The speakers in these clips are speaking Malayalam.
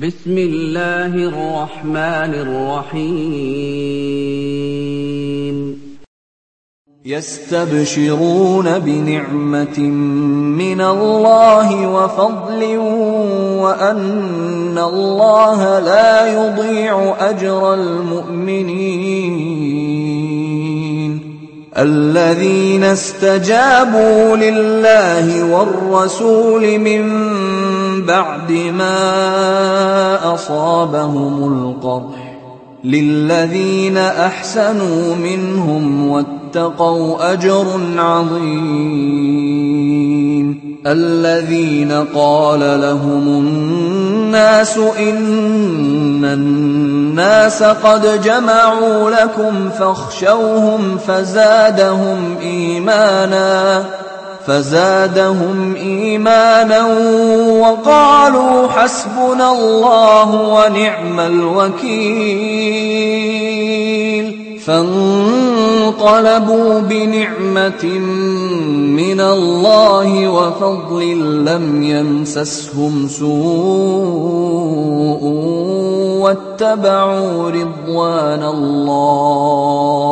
بسم الله الرحمن الرحيم. يستبشرون بنعمة من الله وفضل وأن الله لا يضيع أجر المؤمنين. الذين استجابوا لله والرسول من بعد ما أصابهم القرح للذين أحسنوا منهم واتقوا أجر عظيم. الذين قال لهم الناس إن الناس قد جمعوا لكم فاخشوهم فزادهم إيمانا. فزادهم إيمانا وقالوا حسبنا الله ونعم الوكيل. فانقلبوا بنعمة من الله وفضل لم يمسسهم سوء واتبعوا رضوان الله.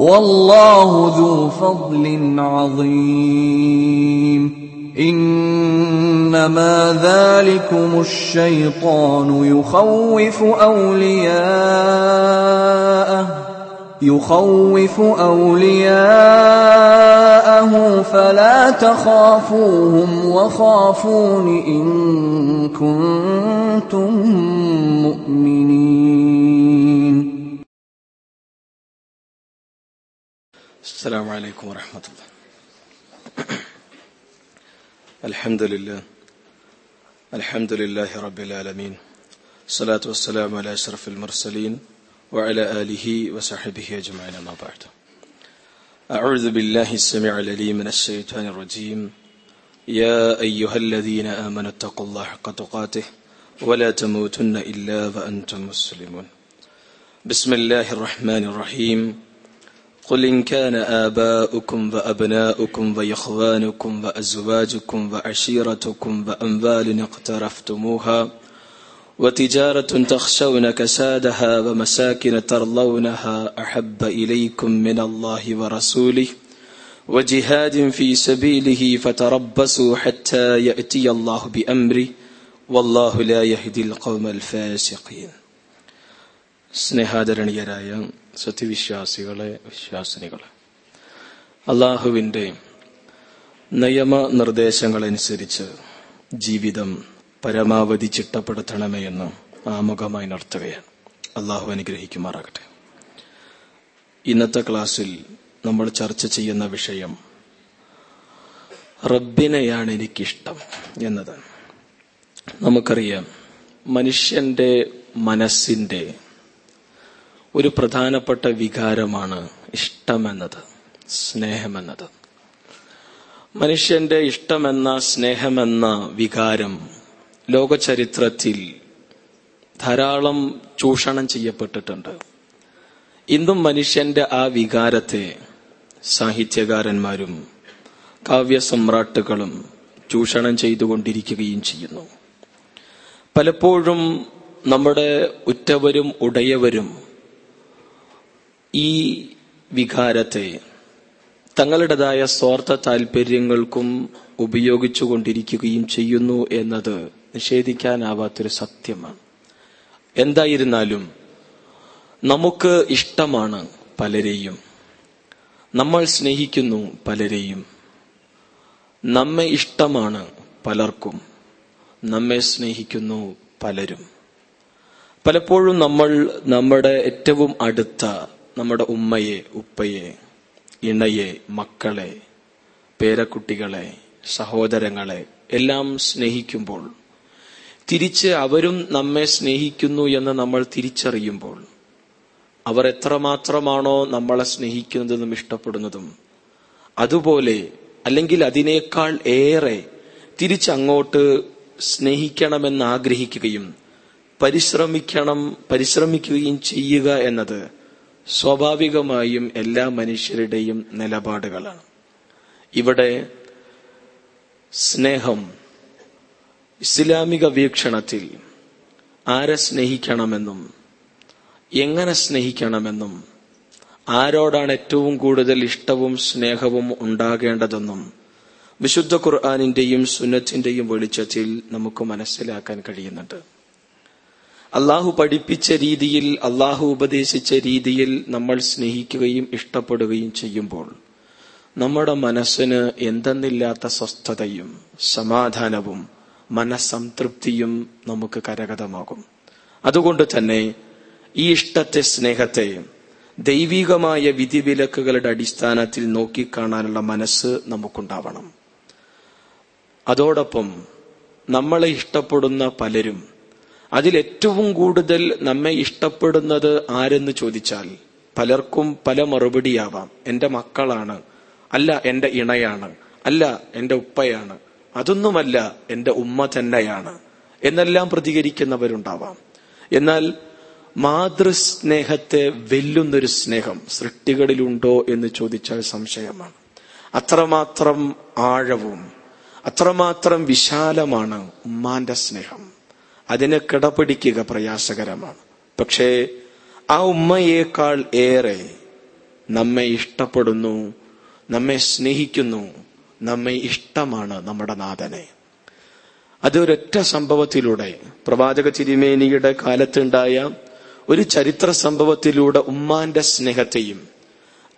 والله ذو فضل عظيم. إنما ذلكم الشيطان يخوف أولياءه يخوف أولياءه فلا تخافوهم وخافون إن كنتم مؤمنين. السلام عليكم ورحمة الله. الحمد لله. الحمد لله رب العالمين. الصلاة والسلام على أشرف المرسلين وعلى آله وصحبه أجمعين ما بعد. أعوذ بالله السميع العليم من الشيطان الرجيم. يا أيها الذين آمنوا اتقوا الله حق تقاته ولا تموتن إلا وأنتم مسلمون. بسم الله الرحمن الرحيم. قل إن كان آباؤكم وأبناؤكم وإخوانكم وأزواجكم وعشيرتكم وأموال اقترفتموها وتجارة تخشون كسادها ومساكن ترضونها أحب إليكم من الله ورسوله وجهاد في سبيله فتربصوا حتى يأتي الله بأمره والله لا يهدي القوم الفاسقين സ്നേഹാദരണീയരായ സത്യവിശ്വാസികളെ വിശ്വാസിനികളെ. അള്ളാഹുവിന്റെ നിയമ നിർദ്ദേശങ്ങളനുസരിച്ച് ജീവിതം പരമാവധി ചിട്ടപ്പെടുത്തണമേ എന്ന് ആമുഖമായി നടത്തുകയാണ്. അള്ളാഹു അനുഗ്രഹിക്കുമാറാകട്ടെ. ഇന്നത്തെ ക്ലാസ്സിൽ നമ്മൾ ചർച്ച ചെയ്യുന്ന വിഷയം റബ്ബിനെയാണ് എനിക്കിഷ്ടം എന്നതാണ് നമുക്കറിയാം മനുഷ്യന്റെ മനസ്സിന്റെ ഒരു പ്രധാനപ്പെട്ട വികാരമാണ് ഇഷ്ടമെന്നത് സ്നേഹമെന്നത്. മനുഷ്യന്റെ ഇഷ്ടമെന്ന സ്നേഹമെന്ന വികാരം ലോകചരിത്രത്തിൽ ധാരാളം ചൂഷണം ചെയ്യപ്പെട്ടിട്ടുണ്ട്. ഇന്നും മനുഷ്യന്റെ ആ വികാരത്തെ സാഹിത്യകാരന്മാരും കാവ്യസമ്രാട്ടുകളും ചൂഷണം ചെയ്തുകൊണ്ടിരിക്കുകയും ചെയ്യുന്നു. പലപ്പോഴും നമ്മുടെ ഉറ്റവരും ഉടയവരും ഈ വികാരത്തെ തങ്ങളുടേതായ സ്വാർത്ഥ താല്പര്യങ്ങൾക്കും ഉപയോഗിച്ചുകൊണ്ടിരിക്കുകയും ചെയ്യുന്നു എന്നത് നിഷേധിക്കാനാവാത്തൊരു സത്യമാണ്. എന്തായിരുന്നാലും നമുക്ക് ഇഷ്ടമാണ് പലരെയും. നമ്മൾ സ്നേഹിക്കുന്നു പലരെയും. നമ്മെ ഇഷ്ടമാണ് പലർക്കും. നമ്മെ സ്നേഹിക്കുന്നു പലരും. പലപ്പോഴും നമ്മൾ നമ്മുടെ ഏറ്റവും അടുത്ത നമ്മുടെ ഉമ്മയെ ഉപ്പയെ ഇണയെ മക്കളെ പേരക്കുട്ടികളെ സഹോദരങ്ങളെ എല്ലാം സ്നേഹിക്കുമ്പോൾ തിരിച്ച് അവരും നമ്മെ സ്നേഹിക്കുന്നു എന്ന് നമ്മൾ തിരിച്ചറിയുമ്പോൾ അവർ എത്രമാത്രമാണോ നമ്മളെ സ്നേഹിക്കുന്നതും ഇഷ്ടപ്പെടുന്നതും അതുപോലെ അല്ലെങ്കിൽ അതിനേക്കാൾ ഏറെ തിരിച്ചങ്ങോട്ട് സ്നേഹിക്കണമെന്ന് ആഗ്രഹിക്കുകയും പരിശ്രമിക്കണം പരിശ്രമിക്കുകയും ചെയ്യുക എന്നത് സ്വാഭാവികമായും എല്ലാ മനുഷ്യരുടെയും നിലപാടുകളാണ്. ഇവിടെ സ്നേഹം ഇസ്ലാമിക വീക്ഷണത്തിൽ ആരെ സ്നേഹിക്കണമെന്നും എങ്ങനെ സ്നേഹിക്കണമെന്നും ആരോടാണ് ഏറ്റവും കൂടുതൽ ഇഷ്ടവും സ്നേഹവും ഉണ്ടാകേണ്ടതെന്നും വിശുദ്ധ ഖുർആാനിന്റെയും സുന്നത്തിന്റെയും വെളിച്ചത്തിൽ നമുക്ക് മനസ്സിലാക്കാൻ കഴിയുന്നുണ്ട്. അള്ളാഹു പഠിപ്പിച്ച രീതിയിൽ അള്ളാഹു ഉപദേശിച്ച രീതിയിൽ നമ്മൾ സ്നേഹിക്കുകയും ഇഷ്ടപ്പെടുകയും ചെയ്യുമ്പോൾ നമ്മുടെ മനസ്സിന് എന്തെന്നില്ലാത്ത സ്വസ്ഥതയും സമാധാനവും മനസ്സംതൃപ്തിയും നമുക്ക് കരകതമാകും അതുകൊണ്ട് തന്നെ ഈ ഇഷ്ടത്തെ സ്നേഹത്തെ ദൈവികമായ വിധിവിലക്കുകളുടെ അടിസ്ഥാനത്തിൽ നോക്കിക്കാണാനുള്ള മനസ്സ് നമുക്കുണ്ടാവണം. അതോടൊപ്പം നമ്മളെ ഇഷ്ടപ്പെടുന്ന പലരും അതിലേറ്റവും കൂടുതൽ നമ്മെ ഇഷ്ടപ്പെടുന്നത് ആരെന്ന് ചോദിച്ചാൽ പലർക്കും പല മറുപടിയാവാം. എന്റെ മക്കളാണ്. അല്ല എന്റെ ഇണയാണ്. അല്ല എന്റെ ഉപ്പയാണ്. അതൊന്നുമല്ല എന്റെ ഉമ്മ തന്നെയാണ്. എന്നെല്ലാം പ്രതികരിക്കുന്നവരുണ്ടാവാം. എന്നാൽ മാതൃസ്നേഹത്തെ വെല്ലുന്നൊരു സ്നേഹം സൃഷ്ടികളിലുണ്ടോ എന്ന് ചോദിച്ചാൽ സംശയമാണ്. അത്രമാത്രം ആഴവും അത്രമാത്രം വിശാലമാണ് ഉമ്മാന്റെ സ്നേഹം. അതിനെ കിടപിടിക്കുക പ്രയാസകരമാണ്. പക്ഷേ ആ ഉമ്മയേക്കാൾ ഏറെ നമ്മെ ഇഷ്ടപ്പെടുന്നു നമ്മെ സ്നേഹിക്കുന്നു നമ്മെ ഇഷ്ടമാണ് നമ്മുടെ നാഥനെ. അതൊരൊറ്റ സംഭവത്തിലൂടെ പ്രവാചക തിരുമേനിയുടെ കാലത്തുണ്ടായ ഒരു ചരിത്ര സംഭവത്തിലൂടെ ഉമ്മാന്റെ സ്നേഹത്തെയും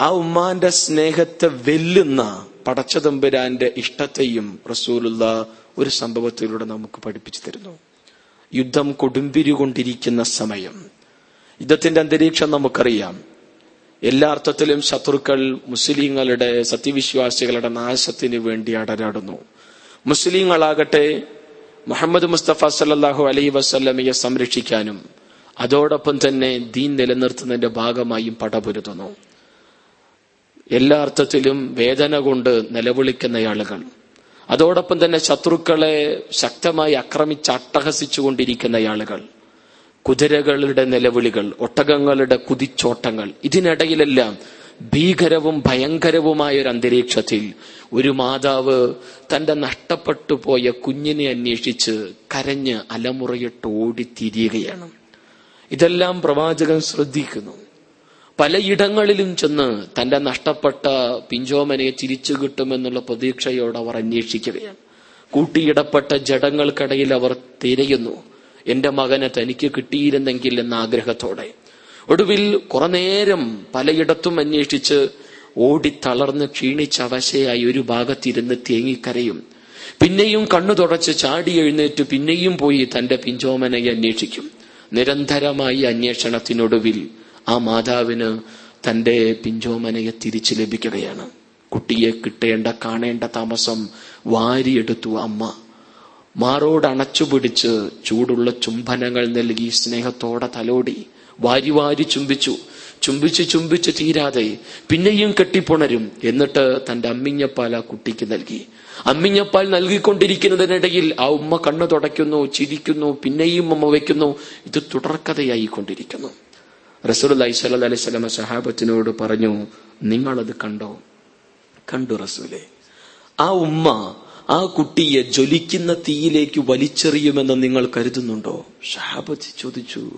ആ ഉമ്മാന്റെ സ്നേഹത്തെ വെല്ലുന്ന പടച്ചതമ്പുരാന്റെ ഇഷ്ടത്തെയും റസൂലുള്ള ഒരു സംഭവത്തിലൂടെ നമുക്ക് പഠിപ്പിച്ചു തരുന്നു. യുദ്ധം കൊടുമ്പിരികൊണ്ടിരിക്കുന്ന സമയം. യുദ്ധത്തിന്റെ അന്തരീക്ഷം നമുക്കറിയാം. എല്ലാ അർത്ഥത്തിലും ശത്രുക്കൾ മുസ്ലിങ്ങളുടെ സത്യവിശ്വാസികളുടെ നാശത്തിന് വേണ്ടി അടരാടുന്നു. മുസ്ലിങ്ങളാകട്ടെ മുഹമ്മദ് മുസ്തഫ സല്ലാഹു അലൈ വസ്ല്ലമയെ സംരക്ഷിക്കാനും അതോടൊപ്പം തന്നെ ദീൻ നിലനിർത്തുന്നതിന്റെ ഭാഗമായും പടപൊരുതുന്നു. എല്ലാ അർത്ഥത്തിലും വേദന കൊണ്ട് നിലവിളിക്കുന്ന ആളുകൾ. അതോടൊപ്പം തന്നെ ശത്രുക്കളെ ശക്തമായി ആക്രമിച്ച് അട്ടഹസിച്ചുകൊണ്ടിരിക്കുന്ന ആളുകൾ കുതിരകളുടെ നിലവിളികൾ ഒട്ടകങ്ങളുടെ കുതിച്ചോട്ടങ്ങൾ ഇതിനിടയിലെല്ലാം ഭീകരവും ഭയങ്കരവുമായ ഒരു അന്തരീക്ഷത്തിൽ ഒരു മാതാവ് തന്റെ നഷ്ടപ്പെട്ടു പോയ കുഞ്ഞിനെ അന്വേഷിച്ച് കരഞ്ഞ് അലമുറയിട്ട് ഓടിത്തിരിയുകയാണ്. ഇതെല്ലാം പ്രവാചകൻ ശ്രദ്ധിക്കുന്നു. പലയിടങ്ങളിലും ചെന്ന് തന്റെ നഷ്ടപ്പെട്ട പിഞ്ചോമനയെ തിരിച്ചു കിട്ടുമെന്നുള്ള പ്രതീക്ഷയോട് അവർ അന്വേഷിക്കുകയാണ് കൂട്ടിയിടപ്പെട്ട ജഡങ്ങൾക്കിടയിൽ അവർ തിരയുന്നു. എന്റെ മകനെ തനിക്ക് കിട്ടിയിരുന്നെങ്കിൽ എന്ന ആഗ്രഹത്തോടെ. ഒടുവിൽ കുറെ നേരം പലയിടത്തും അന്വേഷിച്ച് ഓടിത്തളർന്ന് ക്ഷീണിച്ച അവശയായി ഒരു ഭാഗത്തിരുന്ന് തേങ്ങിക്കരയും. പിന്നെയും കണ്ണു തുടച്ച് ചാടി എഴുന്നേറ്റ് പിന്നെയും പോയി തന്റെ പിഞ്ചോമനയെ അന്വേഷിക്കും. നിരന്തരമായി അന്വേഷണത്തിനൊടുവിൽ ആ മാതാവിന് തന്റെ പിഞ്ചോമനയെ തിരിച്ചു ലഭിക്കുകയാണ്. കുട്ടിയെ കിട്ടേണ്ട കാണേണ്ട താമസം വാരിയെടുത്തു അമ്മ. മാറോട് അണച്ചുപിടിച്ച് ചൂടുള്ള ചുംബനങ്ങൾ നൽകി സ്നേഹത്തോടെ തലോടി. വാരി വാരി ചുംബിച്ചു. ചുംബിച്ച് ചുംബിച്ച് തീരാതെ പിന്നെയും കെട്ടിപ്പുണരും എന്നിട്ട് തന്റെ അമ്മിഞ്ഞപ്പാൽ ആ കുട്ടിക്ക് നൽകി. അമ്മിഞ്ഞപ്പാൽ നൽകിക്കൊണ്ടിരിക്കുന്നതിനിടയിൽ ആ ഉമ്മ കണ്ണു തുടയ്ക്കുന്നു ചിരിക്കുന്നു പിന്നെയും അമ്മ വയ്ക്കുന്നു. ഇത് തുടർക്കഥയായി കൊണ്ടിരിക്കുന്നു സല്ല അലൈഹി സ്വലമ സഹാബത്തിനോട് പറഞ്ഞു നിങ്ങളത് കണ്ടോ? കണ്ടു റസൂലെ. ആ ഉമ്മ ആ കുട്ടിയെ ജ്വലിക്കുന്ന തീയിലേക്ക് വലിച്ചെറിയുമെന്ന് നിങ്ങൾ കരുതുന്നുണ്ടോ? ഷഹാബത്ത് ചോദിച്ചു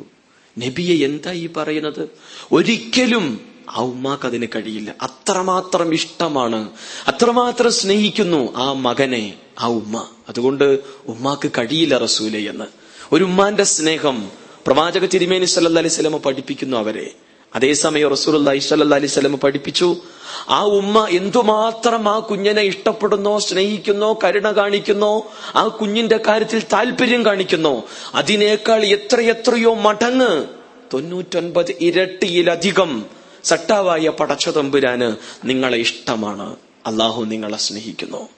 നബിയെ എന്താ ഈ പറയുന്നത്? ഒരിക്കലും ആ ഉമ്മാക്ക് അതിന് കഴിയില്ല. അത്രമാത്രം ഇഷ്ടമാണ്. അത്രമാത്രം സ്നേഹിക്കുന്നു ആ മകനെ ആ ഉമ്മ. അതുകൊണ്ട് ഉമ്മാക്ക് കഴിയില്ല റസൂലെ എന്ന്. ഒരു ഉമ്മാന്റെ സ്നേഹം പ്രവാചക തിരുമേനി സല്ലാ അലൈഹി സ്വലമ പഠിപ്പിക്കുന്നു അവരെ. അതേസമയം റസൂലി സ്വല്ലാ അലൈഹി സ്വലമ പഠിപ്പിച്ചു ആ ഉമ്മ എന്തുമാത്രം ആ കുഞ്ഞിനെ ഇഷ്ടപ്പെടുന്നോ സ്നേഹിക്കുന്നോ കരുണ കാണിക്കുന്നോ ആ കുഞ്ഞിന്റെ കാര്യത്തിൽ താല്പര്യം കാണിക്കുന്നോ അതിനേക്കാൾ എത്രയെത്രയോ മടങ്ങ് തൊണ്ണൂറ്റൊൻപത് ഇരട്ടിയിലധികം സട്ടാവായ പടച്ചതമ്പുരാന് നിങ്ങളെ ഇഷ്ടമാണ്. അള്ളാഹു നിങ്ങളെ സ്നേഹിക്കുന്നു.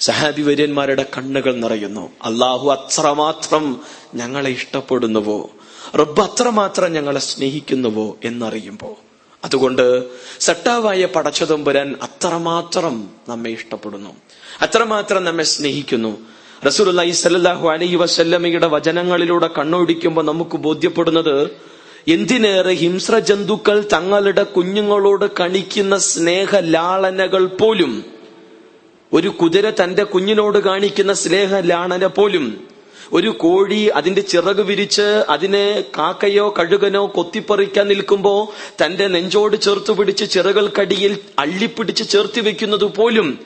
സഹാബി വര്യന്മാരുടെ കണ്ണുകൾ നിറയുന്നു. അള്ളാഹു അത്രമാത്രം ഞങ്ങളെ ഇഷ്ടപ്പെടുന്നുവോ? റബ്ബ് അത്രമാത്രം ഞങ്ങളെ സ്നേഹിക്കുന്നുവോ എന്നറിയുമ്പോ. അതുകൊണ്ട് സട്ടാവായ പടച്ചതമ്പുരാൻ അത്രമാത്രം നമ്മെ ഇഷ്ടപ്പെടുന്നു. അത്രമാത്രം നമ്മെ സ്നേഹിക്കുന്നു. റസൂലി സല്ലാഹു അലൈ വസല്ലമയുടെ വചനങ്ങളിലൂടെ കണ്ണോടിക്കുമ്പോൾ നമുക്ക് ബോധ്യപ്പെടുന്നത് എന്തിനേറെ ഹിംസ്ര ജന്തുക്കൾ തങ്ങളുടെ കുഞ്ഞുങ്ങളോട് കണിക്കുന്ന സ്നേഹ ലാളനകൾ പോലും ഒരു കുതിര തന്റെ കുഞ്ഞിനോട് കാണിക്കുന്ന സ്നേഹ ലാളന പോലും ഒരു കോഴി അതിന്റെ ചിറക് വിരിച്ച് അതിനെ കാക്കയോ കഴുകനോ കൊത്തിപ്പറിക്കാൻ നിൽക്കുമ്പോ തന്റെ നെഞ്ചോട് ചേർത്ത് പിടിച്ച് ചിറകൾക്കടിയിൽ അള്ളിപ്പിടിച്ച് ചേർത്തി വെക്കുന്നത് പോലും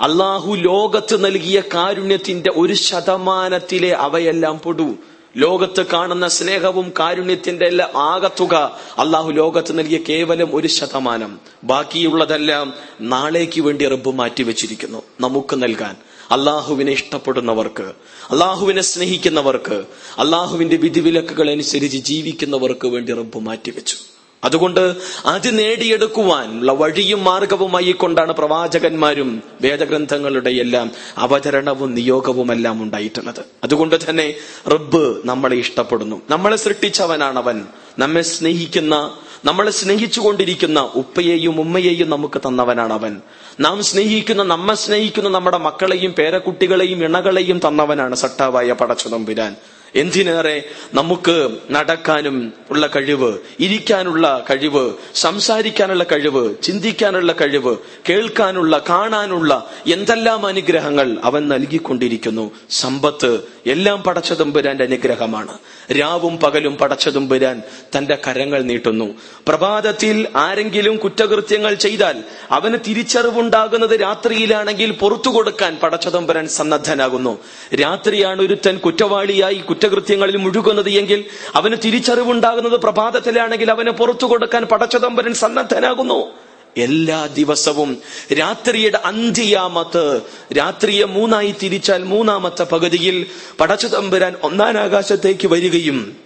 അള്ളാഹു ലോകത്ത് നൽകിയ കാരുണ്യത്തിന്റെ ഒരു ശതമാനത്തിലെ അവയെല്ലാം പൊടു. ലോകത്ത് കാണുന്ന സ്നേഹവും കാരുണ്യത്തിന്റെ എല്ലാം ആകത്തുക അള്ളാഹു ലോകത്ത് നൽകിയ കേവലം ഒരു ശതമാനം. ബാക്കിയുള്ളതെല്ലാം നാളേക്ക് വേണ്ടി റബ്ബ് മാറ്റിവെച്ചിരിക്കുന്നു. നമുക്ക് നൽകാൻ. അള്ളാഹുവിനെ ഇഷ്ടപ്പെടുന്നവർക്ക് അള്ളാഹുവിനെ സ്നേഹിക്കുന്നവർക്ക് അള്ളാഹുവിന്റെ വിധിവിലക്കുകൾ അനുസരിച്ച് ജീവിക്കുന്നവർക്ക് വേണ്ടി റബ്ബ് മാറ്റിവെച്ചു. അതുകൊണ്ട് അത് നേടിയെടുക്കുവാനുള്ള വഴിയും മാർഗവുമായി കൊണ്ടാണ് പ്രവാചകന്മാരും വേദഗ്രന്ഥങ്ങളുടെ എല്ലാം അവതരണവും നിയോഗവും എല്ലാം ഉണ്ടായിട്ടുള്ളത്. അതുകൊണ്ട് തന്നെ റബ്ബ് നമ്മളെ ഇഷ്ടപ്പെടുന്നു. നമ്മളെ സൃഷ്ടിച്ചവനാണവൻ. നമ്മെ സ്നേഹിക്കുന്ന നമ്മളെ സ്നേഹിച്ചുകൊണ്ടിരിക്കുന്ന ഉപ്പയെയും ഉമ്മയെയും നമുക്ക് തന്നവനാണ് അവൻ. നാം സ്നേഹിക്കുന്ന നമ്മെ സ്നേഹിക്കുന്ന നമ്മുടെ മക്കളെയും പേരക്കുട്ടികളെയും ഇണകളെയും തന്നവനാണ് സട്ടാവായ പടച്ചുതമ്പുരാൻ. എന്തിനേറെ നമുക്ക് നടക്കാനും ഉള്ള കഴിവ് ഇരിക്കാനുള്ള കഴിവ് സംസാരിക്കാനുള്ള കഴിവ് ചിന്തിക്കാനുള്ള കഴിവ് കേൾക്കാനുള്ള കാണാനുള്ള എന്തെല്ലാം അനുഗ്രഹങ്ങൾ അവൻ നൽകിക്കൊണ്ടിരിക്കുന്നു. സമ്പത്ത് എല്ലാം പടച്ചതുമ്പുരാന്റെ അനുഗ്രഹമാണ്. രാവും പകലും പടച്ചതുമ്പുരാൻ തന്റെ കരങ്ങൾ നീട്ടുന്നു. പ്രഭാതത്തിൽ ആരെങ്കിലും കുറ്റകൃത്യങ്ങൾ ചെയ്താൽ അവന് തിരിച്ചറിവുണ്ടാകുന്നത് രാത്രിയിലാണെങ്കിൽ പുറത്തു കൊടുക്കാൻ പടച്ചതമ്പുരാൻ സന്നദ്ധനാകുന്നു. രാത്രിയാണ് ഒരുത്തൻ കുറ്റവാളിയായി കുറ്റകൃത്യങ്ങളിൽ മുഴുകുന്നത് എങ്കിൽ അവന് തിരിച്ചറിവുണ്ടാകുന്നത് പ്രഭാതത്തിലാണെങ്കിൽ അവന് പുറത്തു കൊടുക്കാൻ പടച്ചതമ്പരൻ സന്നദ്ധനാകുന്നു. എല്ലാ ദിവസവും രാത്രിയുടെ അന്ത്യാമത്ത് രാത്രിയെ മൂന്നായി തിരിച്ചാൽ മൂന്നാമത്തെ പകുതിയിൽ പടച്ചുതമ്പുരാൻ ഒന്നാം ആകാശത്തേക്ക് വരികയും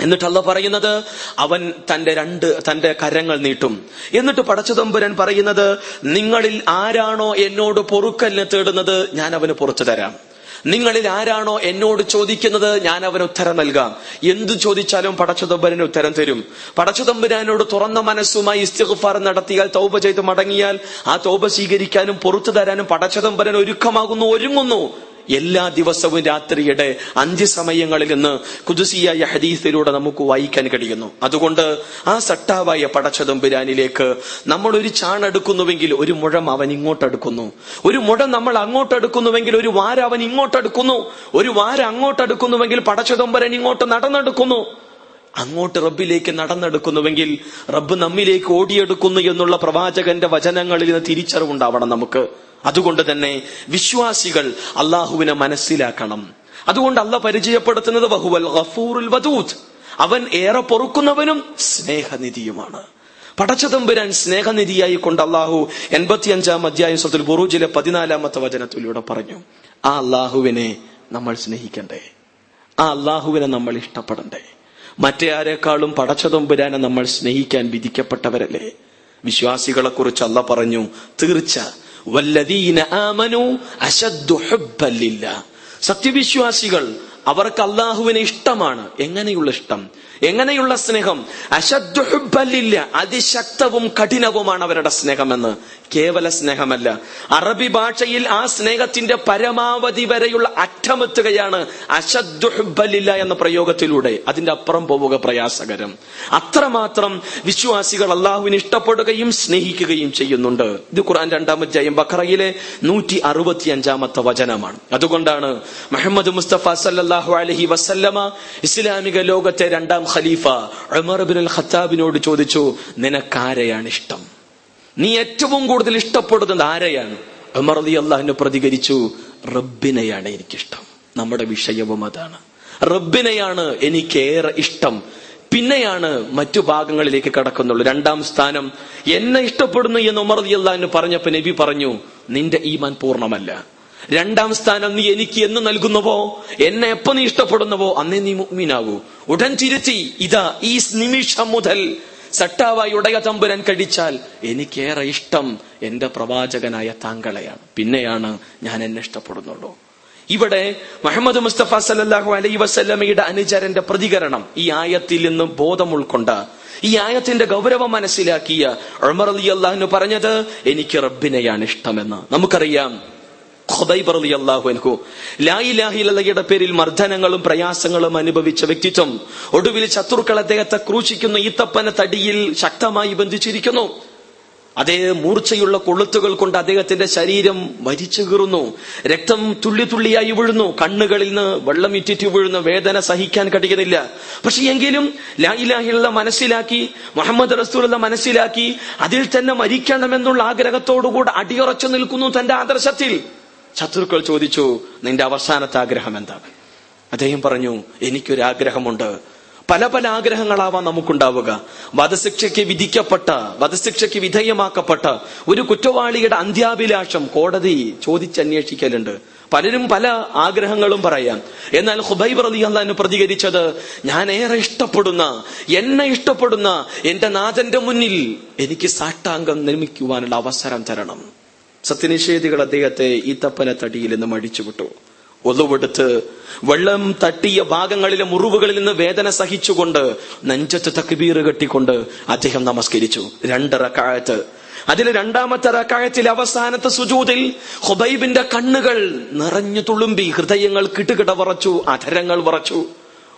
എന്നിട്ട് പറയുന്നത് അവൻ തന്റെ രണ്ട് തന്റെ കരങ്ങൾ നീട്ടും. എന്നിട്ട് പടച്ചുതമ്പുരാൻ പറയുന്നത് നിങ്ങളിൽ ആരാണോ എന്നോട് പൊറുക്കലിനെ തേടുന്നത് ഞാൻ അവന് പുറത്തു തരാം. നിങ്ങളിൽ ആരാണോ എന്നോട് ചോദിക്കുന്നത് ഞാൻ അവന് ഉത്തരം നൽകാം. എന്തു ചോദിച്ചാലും പടച്ചുതമ്പരന് ഉത്തരം തരും. പടച്ചുതമ്പുരാനോട് തുറന്ന മനസ്സുമായി ഇസ്തിഗ്ഫാർ നടത്തിയാൽ തൗബ ചെയ്ത് മടങ്ങിയാൽ ആ തൗബ സ്വീകരിക്കാനും പുറത്തു തരാനും പടച്ചുതമ്പരൻ ഒരുക്കമാകുന്നു ഒരുങ്ങുന്നു. എല്ലാ ദിവസവും രാത്രിയുടെ അഞ്ച് സമയങ്ങളിൽ നിന്ന് കുതുസിയായ ഹദീസിലൂടെ നമുക്ക് വായിക്കാൻ കഴിയുന്നു. അതുകൊണ്ട് ആ സട്ടാവായ പടച്ചതമ്പുരാനിലേക്ക് നമ്മൾ ഒരു ചാണെടുക്കുന്നുവെങ്കിൽ ഒരു മുഴം അവൻ ഇങ്ങോട്ടെടുക്കുന്നു. ഒരു മുഴം നമ്മൾ അങ്ങോട്ടെടുക്കുന്നുവെങ്കിൽ ഒരു വാര അവൻ ഇങ്ങോട്ടെടുക്കുന്നു. ഒരു വാര അങ്ങോട്ടെടുക്കുന്നുവെങ്കിൽ പടച്ചതമ്പുരാൻ ഇങ്ങോട്ട് നടന്നെടുക്കുന്നു. അങ്ങോട്ട് റബ്ബിലേക്ക് നടന്നെടുക്കുന്നുവെങ്കിൽ റബ്ബ് നമ്മിലേക്ക് ഓടിയെടുക്കുന്നു എന്നുള്ള പ്രവാചകന്റെ വചനങ്ങളിൽ നിന്ന് തിരിച്ചറിവുണ്ടാവണം നമുക്ക്. അതുകൊണ്ട് തന്നെ വിശ്വാസികൾ അള്ളാഹുവിനെ മനസ്സിലാക്കണം. അതുകൊണ്ട് അല്ല പരിചയപ്പെടുത്തുന്നത് ബഹുവൽ ഗഫൂറുൽ വദൂദ്. അവൻ ഏറെ പൊറുക്കുന്നവനും സ്നേഹനിധിയുമാണ്. പടച്ചതമ്പുരാൻ സ്നേഹനിധിയായി കൊണ്ട് അള്ളാഹു എൺപത്തിയഞ്ചാം അധ്യായം സ്വത്തിൽ ബുറൂജിലെ പതിനാലാമത്തെ വചനത്തിലൂടെ പറഞ്ഞു ആ അള്ളാഹുവിനെ നമ്മൾ സ്നേഹിക്കണ്ടേ. ആ അള്ളാഹുവിനെ നമ്മൾ ഇഷ്ടപ്പെടണ്ടേ. മറ്റേ ആരെക്കാളും പടച്ചതമ്പുരാനെ നമ്മൾ സ്നേഹിക്കാൻ വിധിക്കപ്പെട്ടവരല്ലേ? വിശ്വാസികളെ കുറിച്ച് അല്ല പറഞ്ഞു തീർച്ച വല്ലദീന ആമനു അശദ്ദു ഹുബ്ബല്ലില്ല സത്യവിശ്വാസികൾ അവർക്ക് അള്ളാഹുവിനെ ഇഷ്ടമാണ്. എങ്ങനെയുള്ള ഇഷ്ടം? എങ്ങനെയുള്ള സ്നേഹം? അശദ്ദു അതിശക്തവും കഠിനവുമാണ് അവരുടെ സ്നേഹമെന്ന്. കേവല സ്നേഹമല്ല. അറബി ഭാഷയിൽ ആ സ്നേഹത്തിന്റെ പരമാവധി വരെയുള്ള അറ്റമെത്തുകയാണ് അശദ്ദു ഹുബ്ബല്ലില്ല എന്ന പ്രയോഗത്തിലൂടെ. അതിന്റെ അപ്പുറം പോവുക പ്രയാസകരം. അത്രമാത്രം വിശ്വാസികൾ അള്ളാഹുവിന് ഇഷ്ടപ്പെടുകയും സ്നേഹിക്കുകയും ചെയ്യുന്നുണ്ട്. ഇത് ഖുർആൻ രണ്ടാമത്തെ ബഖറയിലെ നൂറ്റി അറുപത്തി അഞ്ചാമത്തെ വചനമാണ്. അതുകൊണ്ടാണ് മുഹമ്മദ് മുസ്തഫ സല്ലാഹു അലഹി വസല്ലമ ഇസ്ലാമിക ലോകത്തെ രണ്ടാം ഖലീഫ ഉമർ ബിൻ അൽ ഖത്താബിനോട് ചോദിച്ചു നിനക്കാരെയാണ് ഇഷ്ടം? നീ ഏറ്റവും കൂടുതൽ ഇഷ്ടപ്പെടുന്നത് ആരെയാണ്? ഉമർ അലി അള്ളാഹിന് പ്രതികരിച്ചു റബ്ബിനെയാണ് എനിക്കിഷ്ടം. നമ്മുടെ വിഷയവും അതാണ്. റബ്ബിനെയാണ് എനിക്കേറെ ഇഷ്ടം. പിന്നെയാണ് മറ്റു ഭാഗങ്ങളിലേക്ക് കടക്കുന്നുള്ളൂ. രണ്ടാം സ്ഥാനം എന്നെ ഇഷ്ടപ്പെടുന്നു എന്ന് ഉമർ അലി അള്ളാഹിന് പറഞ്ഞപ്പോ നബി പറഞ്ഞു നിന്റെ ഈമാൻ പൂർണമല്ല. രണ്ടാം സ്ഥാനം നീ എനിക്ക് എന്ന് നൽകുന്നവോ? എന്നെ എപ്പോ നീ ഇഷ്ടപ്പെടുന്നവോ? അന്നേ നീ മുഗ്മീനാകൂ. ഉടൻ തിരുത്തി ഇതാ ഈ നിമിഷം മുതൽ സട്ടാവായി ഉടയ തമ്പുരൻ കടിച്ചാൽ എനിക്കേറെ ഇഷ്ടം എന്റെ പ്രവാചകനായ താങ്കളെയാണ്. പിന്നെയാണ് ഞാൻ എന്നെ ഇഷ്ടപ്പെടുന്നുള്ളൂ. ഇവിടെ മുഹമ്മദ് മുസ്തഫ സല്ലാഹു അലൈ വസല്ലമയുടെ അനുചരന്റെ പ്രതികരണം ഈ ആയത്തിൽ നിന്ന് ബോധം ഉൾക്കൊണ്ട ഈ ആയത്തിന്റെ ഗൗരവം മനസ്സിലാക്കിയ ഉമർ അലി അള്ളാഹിന് പറഞ്ഞത് എനിക്ക് റബ്ബിനെയാണ് ഇഷ്ടമെന്ന്. നമുക്കറിയാം ലായിലാഹിലയുടെ പേരിൽ മർദ്ദനങ്ങളും പ്രയാസങ്ങളും അനുഭവിച്ച വ്യക്തിത്വം ഒടുവിൽ ശത്രുക്കൾ അദ്ദേഹത്തെ ക്രൂശിക്കുന്ന ഈത്തപ്പന തടിയിൽ ശക്തമായി ബന്ധിച്ചിരിക്കുന്നു. അതേ മൂർച്ചയുള്ള കൊളുത്തുകൾ കൊണ്ട് അദ്ദേഹത്തിന്റെ ശരീരം മരിച്ചു കീറുന്നു. രക്തം തുള്ളി തുള്ളിയായി വീഴുന്നു. കണ്ണുകളിൽ നിന്ന് വെള്ളം ഇറ്റിറ്റ് വീഴുന്നു. വേദന സഹിക്കാൻ കഴിയുന്നില്ല. പക്ഷെ എങ്കിലും ലായിലാഹിള്ള മനസ്സിലാക്കി മുഹമ്മദ് റസൂലുള്ള മനസ്സിലാക്കി അതിൽ തന്നെ മരിക്കണമെന്നുള്ള ആഗ്രഹത്തോടുകൂടെ അടിയുറച്ചു നിൽക്കുന്നു തന്റെ ആദർശത്തിൽ. ശത്രുക്കൾ ചോദിച്ചു നിന്റെ അവസാനത്തെ ആഗ്രഹം എന്താണ് അദ്ദേഹം പറഞ്ഞു എനിക്കൊരു ആഗ്രഹമുണ്ട് പല പല ആഗ്രഹങ്ങളാവാം നമുക്കുണ്ടാവുക. വധശിക്ഷയ്ക്ക് വിധിക്കപ്പെട്ട വധശിക്ഷയ്ക്ക് വിധേയമാക്കപ്പെട്ട ഒരു കുറ്റവാളിയുടെ അന്ത്യാഭിലാഷം കോടതി ചോദിച്ചന്വേഷിക്കലുണ്ട്. പലരും പല ആഗ്രഹങ്ങളും പറയാം. എന്നാൽ ഹുബൈബ് അലി അള്ളഹാന് പ്രതികരിച്ചത് ഞാൻ ഏറെ ഇഷ്ടപ്പെടുന്ന എന്നെ ഇഷ്ടപ്പെടുന്ന എന്റെ നാഥന്റെ മുന്നിൽ എനിക്ക് സാഷ്ടാംഗം നിർമ്മിക്കുവാനുള്ള അവസരം തരണം. സത്യനിഷേധികൾ അദ്ദേഹത്തെ ഈ തപ്പന തടിയിൽ നിന്ന് മടിച്ചുവിട്ടു. ഒതുവെടുത്ത് വെള്ളം തട്ടിയ ഭാഗങ്ങളിലെ മുറിവുകളിൽ നിന്ന് വേദന സഹിച്ചുകൊണ്ട് നെഞ്ചത്ത് തക്ബീർ കെട്ടിക്കൊണ്ട് അദ്ദേഹം നമസ്കരിച്ചു. രണ്ടറക്കായത്ത് അതിൽ രണ്ടാമത്തെ റക്കായത്തിൽ അവസാനത്തെ സുജൂതിൽ ഹുബൈബിന്റെ കണ്ണുകൾ നിറഞ്ഞു തുളുമ്പി ഹൃദയങ്ങൾ കിട്ടുകിട വറച്ചു അധരങ്ങൾ വറച്ചു.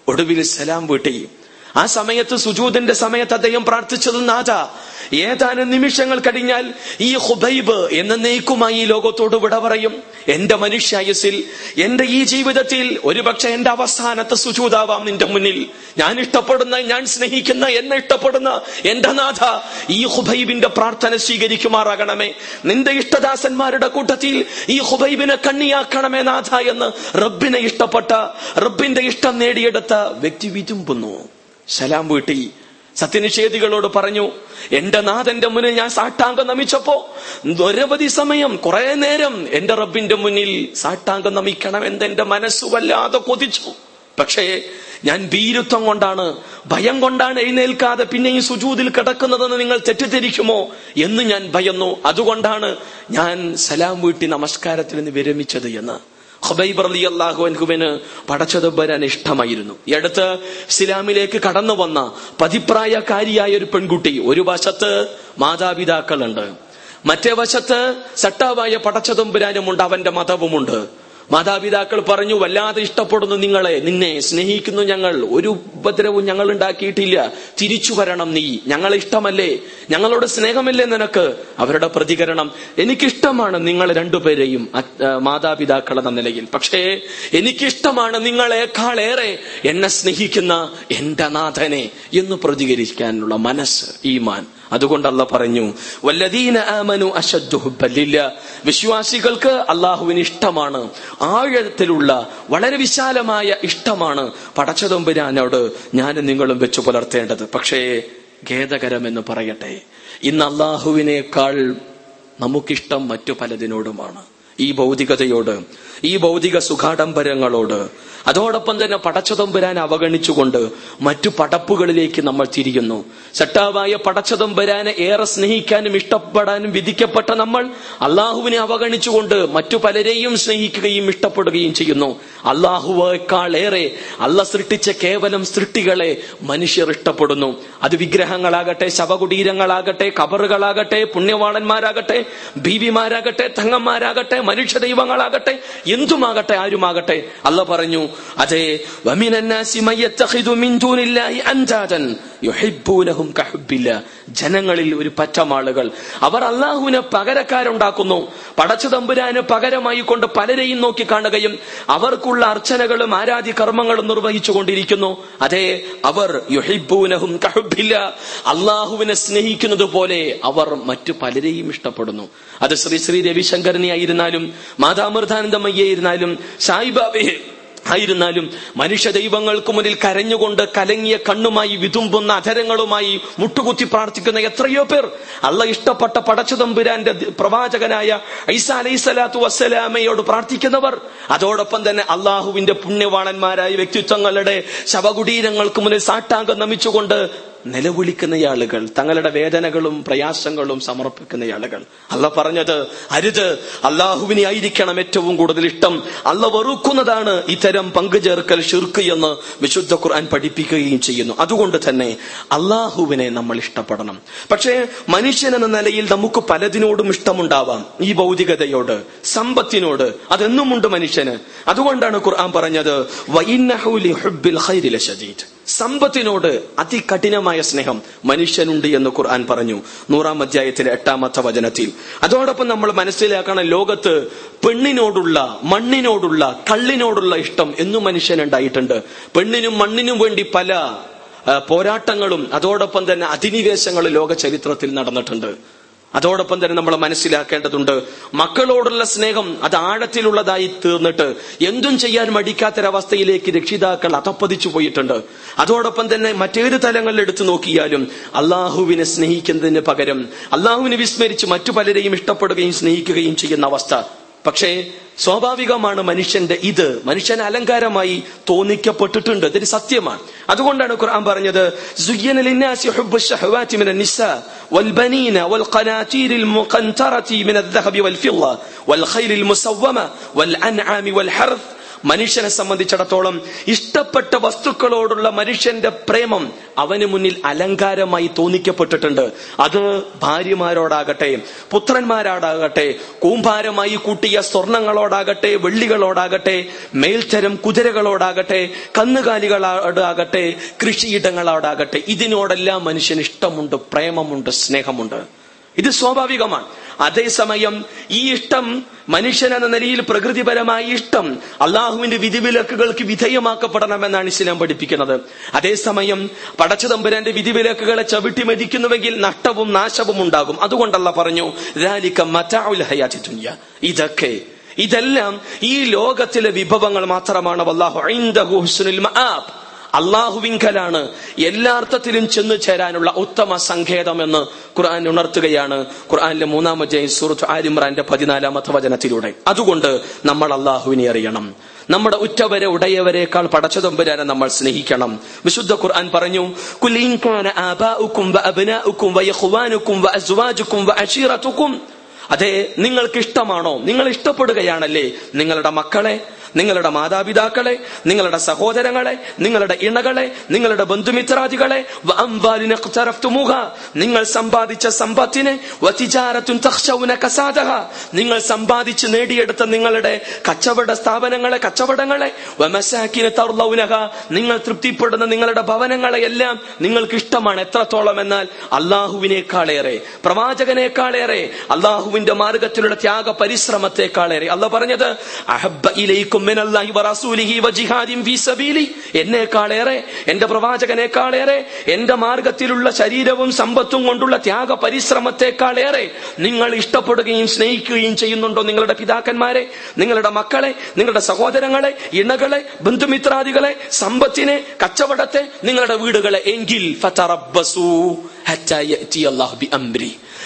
ഒടുവിൽ സലാം വീട്ടി. ആ സമയത്ത് സുജൂദിന്റെ സമയത്ത് അദ്ദേഹം പ്രാർത്ഥിച്ചത് നാഥ ഏതാനും നിമിഷങ്ങൾ കഴിഞ്ഞാൽ ഈ ഹുബൈബ് എന്ന നെയ്ക്കുമായി ലോകത്തോട് വിട പറയും. എന്റെ മനുഷ്യായുസിൽ എന്റെ ഈ ജീവിതത്തിൽ ഒരുപക്ഷെ എന്റെ അവസാനത്തെ സുജൂതാവാം നിന്റെ മുന്നിൽ. ഞാൻ ഇഷ്ടപ്പെടുന്ന ഞാൻ സ്നേഹിക്കുന്ന എന്നെ ഇഷ്ടപ്പെടുന്ന എന്റെ നാഥ ഈ ഹുബൈബിന്റെ പ്രാർത്ഥന സ്വീകരിക്കുമാറാകണമേ. നിന്റെ ഇഷ്ടദാസന്മാരുടെ കൂട്ടത്തിൽ ഈ ഹുബൈബിനെ കണ്ണിയാക്കണമേ നാഥ എന്ന് റബ്ബിനെ ഇഷ്ടപ്പെട്ട റബ്ബിന്റെ ഇഷ്ടം നേടിയെടുത്ത വ്യക്തി വിതുമ്പുന്നു. സലാം വീട്ടി സത്യനിഷേധികളോട് പറഞ്ഞു എന്റെ നാഥന്റെ മുന്നിൽ ഞാൻ സാഷ്ടാംഗം നമിച്ചപ്പോ നിരവധി സമയം കുറെ നേരം എന്റെ റബ്ബിന്റെ മുന്നിൽ സാഷ്ടാംഗം നമിക്കണം എന്റെ മനസ്സ് വല്ലാതെ കൊതിച്ചു. പക്ഷേ ഞാൻ ഭീരുത്വം കൊണ്ടാണ് ഭയം കൊണ്ടാണ് എഴുന്നേൽക്കാതെ പിന്നെ ഈ സുജൂതിൽ കിടക്കുന്നതെന്ന് നിങ്ങൾ തെറ്റിദ്ധരിക്കുമോ എന്ന് ഞാൻ ഭയന്നു. അതുകൊണ്ടാണ് ഞാൻ സലാം വീട്ടി നമസ്കാരത്തിൽ നിന്ന് വിരമിച്ചത് എന്ന്. ഹുബൈബ് അലി അള്ളാഹു അൻഹുവിന് ഇഷ്ടമായിരുന്നു. ഈ അടുത്ത് ഇസ്ലാമിലേക്ക് കടന്നു വന്ന പതിപ്രായക്കാരിയായ ഒരു പെൺകുട്ടി ഒരു വശത്ത് മാതാപിതാക്കളുണ്ട്. മറ്റേ വശത്ത് സട്ടാവായ പടച്ചതുമ്പുരാനുമുണ്ട് അവന്റെ മതവുമുണ്ട്. മാതാപിതാക്കൾ പറഞ്ഞു വല്ലാതെ ഇഷ്ടപ്പെടുന്നു നിങ്ങളെ. നിന്നെ സ്നേഹിക്കുന്നു ഞങ്ങൾ. ഒരു ഉപദ്രവവും ഞങ്ങൾ ഉണ്ടാക്കിയിട്ടില്ല. തിരിച്ചു വരണം നീ. ഞങ്ങളെ ഇഷ്ടമല്ലേ? ഞങ്ങളോട് സ്നേഹമല്ലേ നിനക്ക്? അവരുടെ പ്രതികരണം എനിക്കിഷ്ടമാണ് നിങ്ങൾ രണ്ടുപേരെയും മാതാപിതാക്കൾ എന്ന നിലയിൽ. പക്ഷേ എനിക്കിഷ്ടമാണ് നിങ്ങളെക്കാളേറെ എന്നെ സ്നേഹിക്കുന്ന എന്റെ നാഥനെ എന്ന് പ്രതികരിക്കാനുള്ള മനസ്സ് ഈമാൻ അതുകൊണ്ടല്ല പറഞ്ഞു വല്ലദീന ആമനു ഹുബ്ബല്ലില്ല വിശ്വാസികൾക്ക് അള്ളാഹുവിന് ഇഷ്ടമാണ് ആഴത്തിലുള്ള വളരെ വിശാലമായ ഇഷ്ടമാണ് പടച്ചതൊമ്പുരാനോട് ഞാനും നിങ്ങളും വെച്ചു പുലർത്തേണ്ടത്. പക്ഷേ ഖേദകരം എന്ന് പറയട്ടെ ഇന്ന് അള്ളാഹുവിനേക്കാൾ നമുക്കിഷ്ടം മറ്റു പലതിനോടുമാണ്. ഈ ഭൗതികതയോട് ഈ ഭൗതിക സുഖാഡംബരങ്ങളോട് അതോടൊപ്പം തന്നെ പടച്ചതമ്പുരാൻ അവഗണിച്ചുകൊണ്ട് മറ്റു പടപ്പുകളിലേക്ക് നമ്മൾ തിരിയുന്നു. സട്ടാവായ പടച്ചതമ്പുരാനെ ഏറെ സ്നേഹിക്കാനും ഇഷ്ടപ്പെടാനും വിധിക്കപ്പെട്ട നമ്മൾ അള്ളാഹുവിനെ അവഗണിച്ചുകൊണ്ട് മറ്റു പലരെയും സ്നേഹിക്കുകയും ഇഷ്ടപ്പെടുകയും ചെയ്യുന്നു. അള്ളാഹുവേക്കാൾ ഏറെ അല്ല സൃഷ്ടിച്ച കേവലം സൃഷ്ടികളെ മനുഷ്യർ ഇഷ്ടപ്പെടുന്നു. അത് വിഗ്രഹങ്ങളാകട്ടെ ശവകുടീരങ്ങളാകട്ടെ കബറുകളാകട്ടെ പുണ്യവാളന്മാരാകട്ടെ ബീവിമാരാകട്ടെ തങ്ങന്മാരാകട്ടെ മനുഷ്യ ദൈവങ്ങളാകട്ടെ എന്തുമാകട്ടെ ആരുമാകട്ടെ? അല്ല പറഞ്ഞു അതെ ജനങ്ങളിൽ ഒരു പറ്റമാളുകൾ. അവർ അള്ളാഹുവിന് പകരക്കാരുണ്ടാക്കുന്നു. പടച്ചു തമ്പുരാന് പകരമായി കൊണ്ട് പലരെയും നോക്കി കാണുകയും അവർക്കുള്ള അർച്ചനകളും ആരാധ്യ കർമ്മങ്ങളും നിർവഹിച്ചു കൊണ്ടിരിക്കുന്നു. അതെ അവർ യുഹിബൂനഹും കഹുബില്ല അള്ളാഹുവിനെ സ്നേഹിക്കുന്നത് പോലെ അവർ മറ്റു പലരെയും ഇഷ്ടപ്പെടുന്നു. അത് ശ്രീ ശ്രീ രവിശങ്കരനെ ആയിരുന്നാലും മാതാമൃതാനന്ദമയ്യായിരുന്നാലും സായിബാബയെ ആയിരുന്നാലും മനുഷ്യ ദൈവങ്ങൾക്ക് മുന്നിൽ കരഞ്ഞുകൊണ്ട് കലങ്ങിയ കണ്ണുമായി വിതുമ്പുന്ന അധരങ്ങളുമായി മുട്ടുകുത്തി പ്രാർത്ഥിക്കുന്ന എത്രയോ പേർ അള്ള ഇഷ്ടപ്പെട്ട പടച്ചുതമ്പുരാന്റെ പ്രവാചകനായ ഐസ അലൈഹി സ്വലാത്തു വസ്സലാമയോട് പ്രാർത്ഥിക്കുന്നവർ. അതോടൊപ്പം തന്നെ അള്ളാഹുവിന്റെ പുണ്യവാണന്മാരായ വ്യക്തിത്വങ്ങളുടെ ശവകുടീരങ്ങൾക്ക് മുന്നിൽ സാട്ടാങ്കം നമിച്ചുകൊണ്ട് നിലവിളിക്കുന്ന ആളുകൾ തങ്ങളുടെ വേദനകളും പ്രയാസങ്ങളും സമർപ്പിക്കുന്ന ആളുകൾ അല്ല പറഞ്ഞത് അരുത്. അള്ളാഹുവിനെ ആയിരിക്കണം ഏറ്റവും കൂടുതൽ ഇഷ്ടം. അല്ല വെറുക്കുന്നതാണ് ഇത്തരം പങ്കുചേർക്കൽ ഷിർക്ക് എന്ന് വിശുദ്ധ ഖുർആൻ പഠിപ്പിക്കുകയും ചെയ്യുന്നു. അതുകൊണ്ട് തന്നെ അള്ളാഹുവിനെ നമ്മൾ ഇഷ്ടപ്പെടണം. പക്ഷേ മനുഷ്യൻ എന്ന നിലയിൽ നമുക്ക് പലതിനോടും ഇഷ്ടമുണ്ടാവാം. ഈ ഭൗതികതയോട് സമ്പത്തിനോട് അതെന്നുമുണ്ട് മനുഷ്യന്. അതുകൊണ്ടാണ് ഖുർആൻ പറഞ്ഞത് സമ്പത്തിനോട് അതികഠിനമായ സ്നേഹം മനുഷ്യനുണ്ട് എന്ന് ഖുർആൻ പറഞ്ഞു. നൂറാം അധ്യായത്തിലെ എട്ടാമത്തെ വചനത്തിൽ. അതോടൊപ്പം നമ്മൾ മനസ്സിലാക്കണം ലോകത്ത് പെണ്ണിനോടുള്ള മണ്ണിനോടുള്ള കള്ളിനോടുള്ള ഇഷ്ടം എന്നും മനുഷ്യനുണ്ടായിട്ടുണ്ട് പെണ്ണിനും മണ്ണിനും വേണ്ടി പല പോരാട്ടങ്ങളും അതോടൊപ്പം തന്നെ അധിനിവേശങ്ങളും ലോക ചരിത്രത്തിൽ നടന്നിട്ടുണ്ട്. അതോടൊപ്പം തന്നെ നമ്മൾ മനസ്സിലാക്കേണ്ടതുണ്ട് മക്കളോടുള്ള സ്നേഹം അത് ആഴത്തിലുള്ളതായി തീർന്നിട്ട് എന്തും ചെയ്യാൻ മടിക്കാത്തൊരവസ്ഥയിലേക്ക് രക്ഷിതാക്കൾ അതപ്പതിച്ചു പോയിട്ടുണ്ട്. അതോടൊപ്പം തന്നെ മറ്റേത് തലങ്ങളിൽ എടുത്തു നോക്കിയാലും അള്ളാഹുവിനെ സ്നേഹിക്കുന്നതിന് പകരം അള്ളാഹുവിനെ വിസ്മരിച്ച് മറ്റു പലരെയും ഇഷ്ടപ്പെടുകയും സ്നേഹിക്കുകയും ചെയ്യുന്ന അവസ്ഥ. പക്ഷേ സ്വാഭാവികമാണ് മനുഷ്യന്റെ ഇത് മനുഷ്യൻ അലങ്കാരമായി തോന്നിക്കപ്പെട്ടിട്ടുണ്ട് ഇതൊരു സത്യമാണ് അതുകൊണ്ടാണ് ഖുർആൻ പറഞ്ഞത് زين للناس حب الشهوات من النساء والبنين والقناطير المقنطرة من الذهب والفضة والخيل المسومة والأنعام والحرث മനുഷ്യനെ സംബന്ധിച്ചിടത്തോളം ഇഷ്ടപ്പെട്ട വസ്തുക്കളോടുള്ള മനുഷ്യന്റെ പ്രേമം അവന് മുന്നിൽ അലങ്കാരമായി തോന്നിക്കപ്പെട്ടിട്ടുണ്ട്. അത് ഭാര്യമാരോടാകട്ടെ പുത്രന്മാരോടാകട്ടെ കൂമ്പാരമായി കൂട്ടിയ സ്വർണങ്ങളോടാകട്ടെ വെള്ളികളോടാകട്ടെ മേൽത്തരം കുതിരകളോടാകട്ടെ കന്നുകാലികളോടാകട്ടെ കൃഷിയിടങ്ങളോടാകട്ടെ ഇതിനോടെല്ലാം മനുഷ്യന് ഇഷ്ടമുണ്ട് പ്രേമമുണ്ട് സ്നേഹമുണ്ട്. ഇത് സ്വാഭാവികമാണ്. അതേസമയം ഈ ഇഷ്ടം മനുഷ്യൻ എന്ന നിലയിൽ പ്രകൃതിപരമായ ഇഷ്ടം അള്ളാഹുവിന്റെ വിധിവിലക്കുകൾക്ക് വിധേയമാക്കപ്പെടണമെന്നാണ് ഇസ്ലാം പഠിപ്പിക്കുന്നത്. അതേസമയം പടച്ചതമ്പുരാന്റെ വിധിവിലക്കുകളെ ചവിട്ടി മരിക്കുന്നുവെങ്കിൽ നഷ്ടവും നാശവും ഉണ്ടാകും. അതുകൊണ്ടല്ല പറഞ്ഞു ഇതൊക്കെ ഇതെല്ലാം ഈ ലോകത്തിലെ വിഭവങ്ങൾ മാത്രമാണ് അള്ളാഹു അള്ളാഹുവിങ്കലാണ് എല്ലാ അർത്ഥത്തിലും ചെന്നു ചേരാനുള്ള ഉത്തമ സങ്കേതമെന്ന് ഖുർആൻ ഉണർത്തുകയാണ്. ഖുർആാനിലെ മൂന്നാമത്തെ സൂറത്ത് ആലിമ്രാന്റെ പതിനാലാമത്തെ വചനത്തിലൂടെ. അതുകൊണ്ട് നമ്മൾ അള്ളാഹുവിനെ അറിയണം. നമ്മുടെ ഉറ്റവരെ ഉടയവരെക്കാൾ പടച്ചതൊമ്പരാനെ നമ്മൾ സ്നേഹിക്കണം. വിശുദ്ധ ഖുർആൻ പറഞ്ഞു "ഖുൽ ഇൻ കാന ആബാഉക്കും വഅബ്നാഉക്കും വയഖ്വാനുക്കും വഅസ്വാജുക്കും വഅശീറത്തുക്കും അതെ നിങ്ങൾക്ക് ഇഷ്ടമാണോ നിങ്ങൾ ഇഷ്ടപ്പെടുകയാണല്ലേ? നിങ്ങളുടെ മക്കളെ നിങ്ങളുടെ മാതാപിതാക്കളെ നിങ്ങളുടെ സഹോദരങ്ങളെ നിങ്ങളുടെ ഇണകളെ നിങ്ങളുടെ ബന്ധുമിത്രാദികളെ നിങ്ങൾ സമ്പാദിച്ച സമ്പത്തിനെ കസാദഹ, നിങ്ങൾ സമ്പാദിച്ച് നേടിയെടുത്ത നിങ്ങളുടെ കച്ചവട സ്ഥാപനങ്ങളെ കച്ചവടങ്ങളെ നിങ്ങൾ തൃപ്തിപ്പെടുന്ന നിങ്ങളുടെ ഭവനങ്ങളെ എല്ലാം നിങ്ങൾക്ക് ഇഷ്ടമാണ്. എത്രത്തോളം എന്നാൽ അള്ളാഹുവിനേക്കാളേറെ പ്രവാചകനേക്കാളേറെ അള്ളാഹുവിന്റെ മാർഗത്തിലുള്ള ത്യാഗ പരിശ്രമത്തെക്കാളേറെ അല്ല പറഞ്ഞത് അഹബ്ബ ഇലൈക്കും എന്നേക്കാളേറെ എന്റെ പ്രവാചകനേക്കാളേറെ എന്റെ മാർഗത്തിലുള്ള ശരീരവും സമ്പത്തും കൊണ്ടുള്ള ത്യാഗ പരിശ്രമത്തെക്കാളേറെ നിങ്ങൾ ഇഷ്ടപ്പെടുകയും സ്നേഹിക്കുകയും ചെയ്യുന്നുണ്ടോ നിങ്ങളുടെ പിതാക്കന്മാരെ നിങ്ങളുടെ മക്കളെ നിങ്ങളുടെ സഹോദരങ്ങളെ ഇണകളെ ബന്ധുമിത്രാദികളെ സമ്പത്തിനെ കച്ചവടത്തെ നിങ്ങളുടെ വീടുകളെ. എങ്കിൽ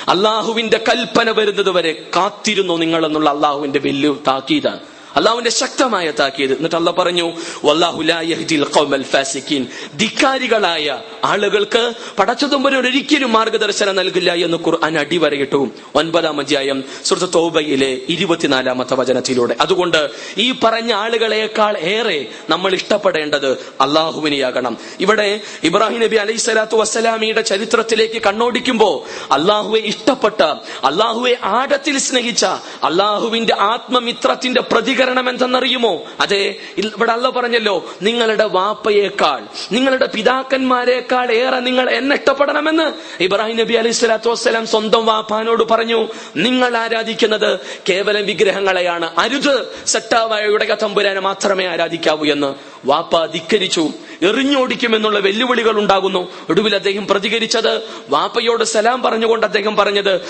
അള്ളാഹുവിന്റെ കൽപ്പന വരുന്നത് വരെ കാത്തിരുന്നു നിങ്ങൾ എന്നുള്ള അള്ളാഹുവിന്റെ വെല്ലു താക്കീതാണ്. അള്ളാഹുവിന്റെ ശക്തമായ താക്കീത്. എന്നിട്ട് അല്ല പറഞ്ഞു വല്ലാഹു ലാ യഹ്ദിൽ ഖൗമൽ ഫാസിഖീൻ. ധിക്കാരികളായ ആളുകൾക്ക് പടച്ചതുമ്പോൾ ഒരിക്കലും മാർഗദർശനം നൽകില്ല എന്ന് ഖുർആൻ അടിവരയിട്ടു. ഒൻപതാം അധ്യായം സുഹൃത്ത് തോബയിലെ ഇരുപത്തിനാലാമത്തെ വചനത്തിലൂടെ. അതുകൊണ്ട് ഈ പറഞ്ഞ ആളുകളെക്കാൾ ഏറെ നമ്മൾ ഇഷ്ടപ്പെടേണ്ടത് അള്ളാഹുവിനെയാകണം. ഇവിടെ ഇബ്രാഹിം നബി അലൈഹി സ്വലാത്തു വസ്സലാമിയുടെ ചരിത്രത്തിലേക്ക് കണ്ണോടിക്കുമ്പോ അള്ളാഹുവെ ഇഷ്ടപ്പെട്ട അള്ളാഹുവെ ആഴത്തിൽ സ്നേഹിച്ച അള്ളാഹുവിന്റെ ആത്മമിത്രത്തിന്റെ പ്രതികരണം എന്തെന്നറിയുമോ അതെ ഇവിടെ അല്ല പറഞ്ഞല്ലോ നിങ്ങളുടെ വാപ്പയേക്കാൾ നിങ്ങളുടെ പിതാക്കന്മാരെക്കാൾ ഏറെ നിങ്ങൾ എന്നെ ഇഷ്ടപ്പെടണമെന്ന് ഇബ്രാഹിം നബി അലൈഹി സ്വലാത്തു വസ്സലാം സ്വന്തം വാപ്പാനോട് പറഞ്ഞു. നിങ്ങൾ ആരാധിക്കുന്നത് കേവലം വിഗ്രഹങ്ങളെയാണ്. അരുത് സെട്ടാവായ തമ്പുരാനെ മാത്രമേ ആരാധിക്കാവൂ എന്ന് വാപ്പ ധിക്കരിച്ചു. എറിഞ്ഞോടിക്കുമെന്നുള്ള വെല്ലുവിളികൾ ഉണ്ടാകുന്നു. ഒടുവിൽ അദ്ദേഹം പ്രതികരിച്ചത് വാപ്പയോട് സലാം പറഞ്ഞുകൊണ്ട് അദ്ദേഹം പറഞ്ഞത്.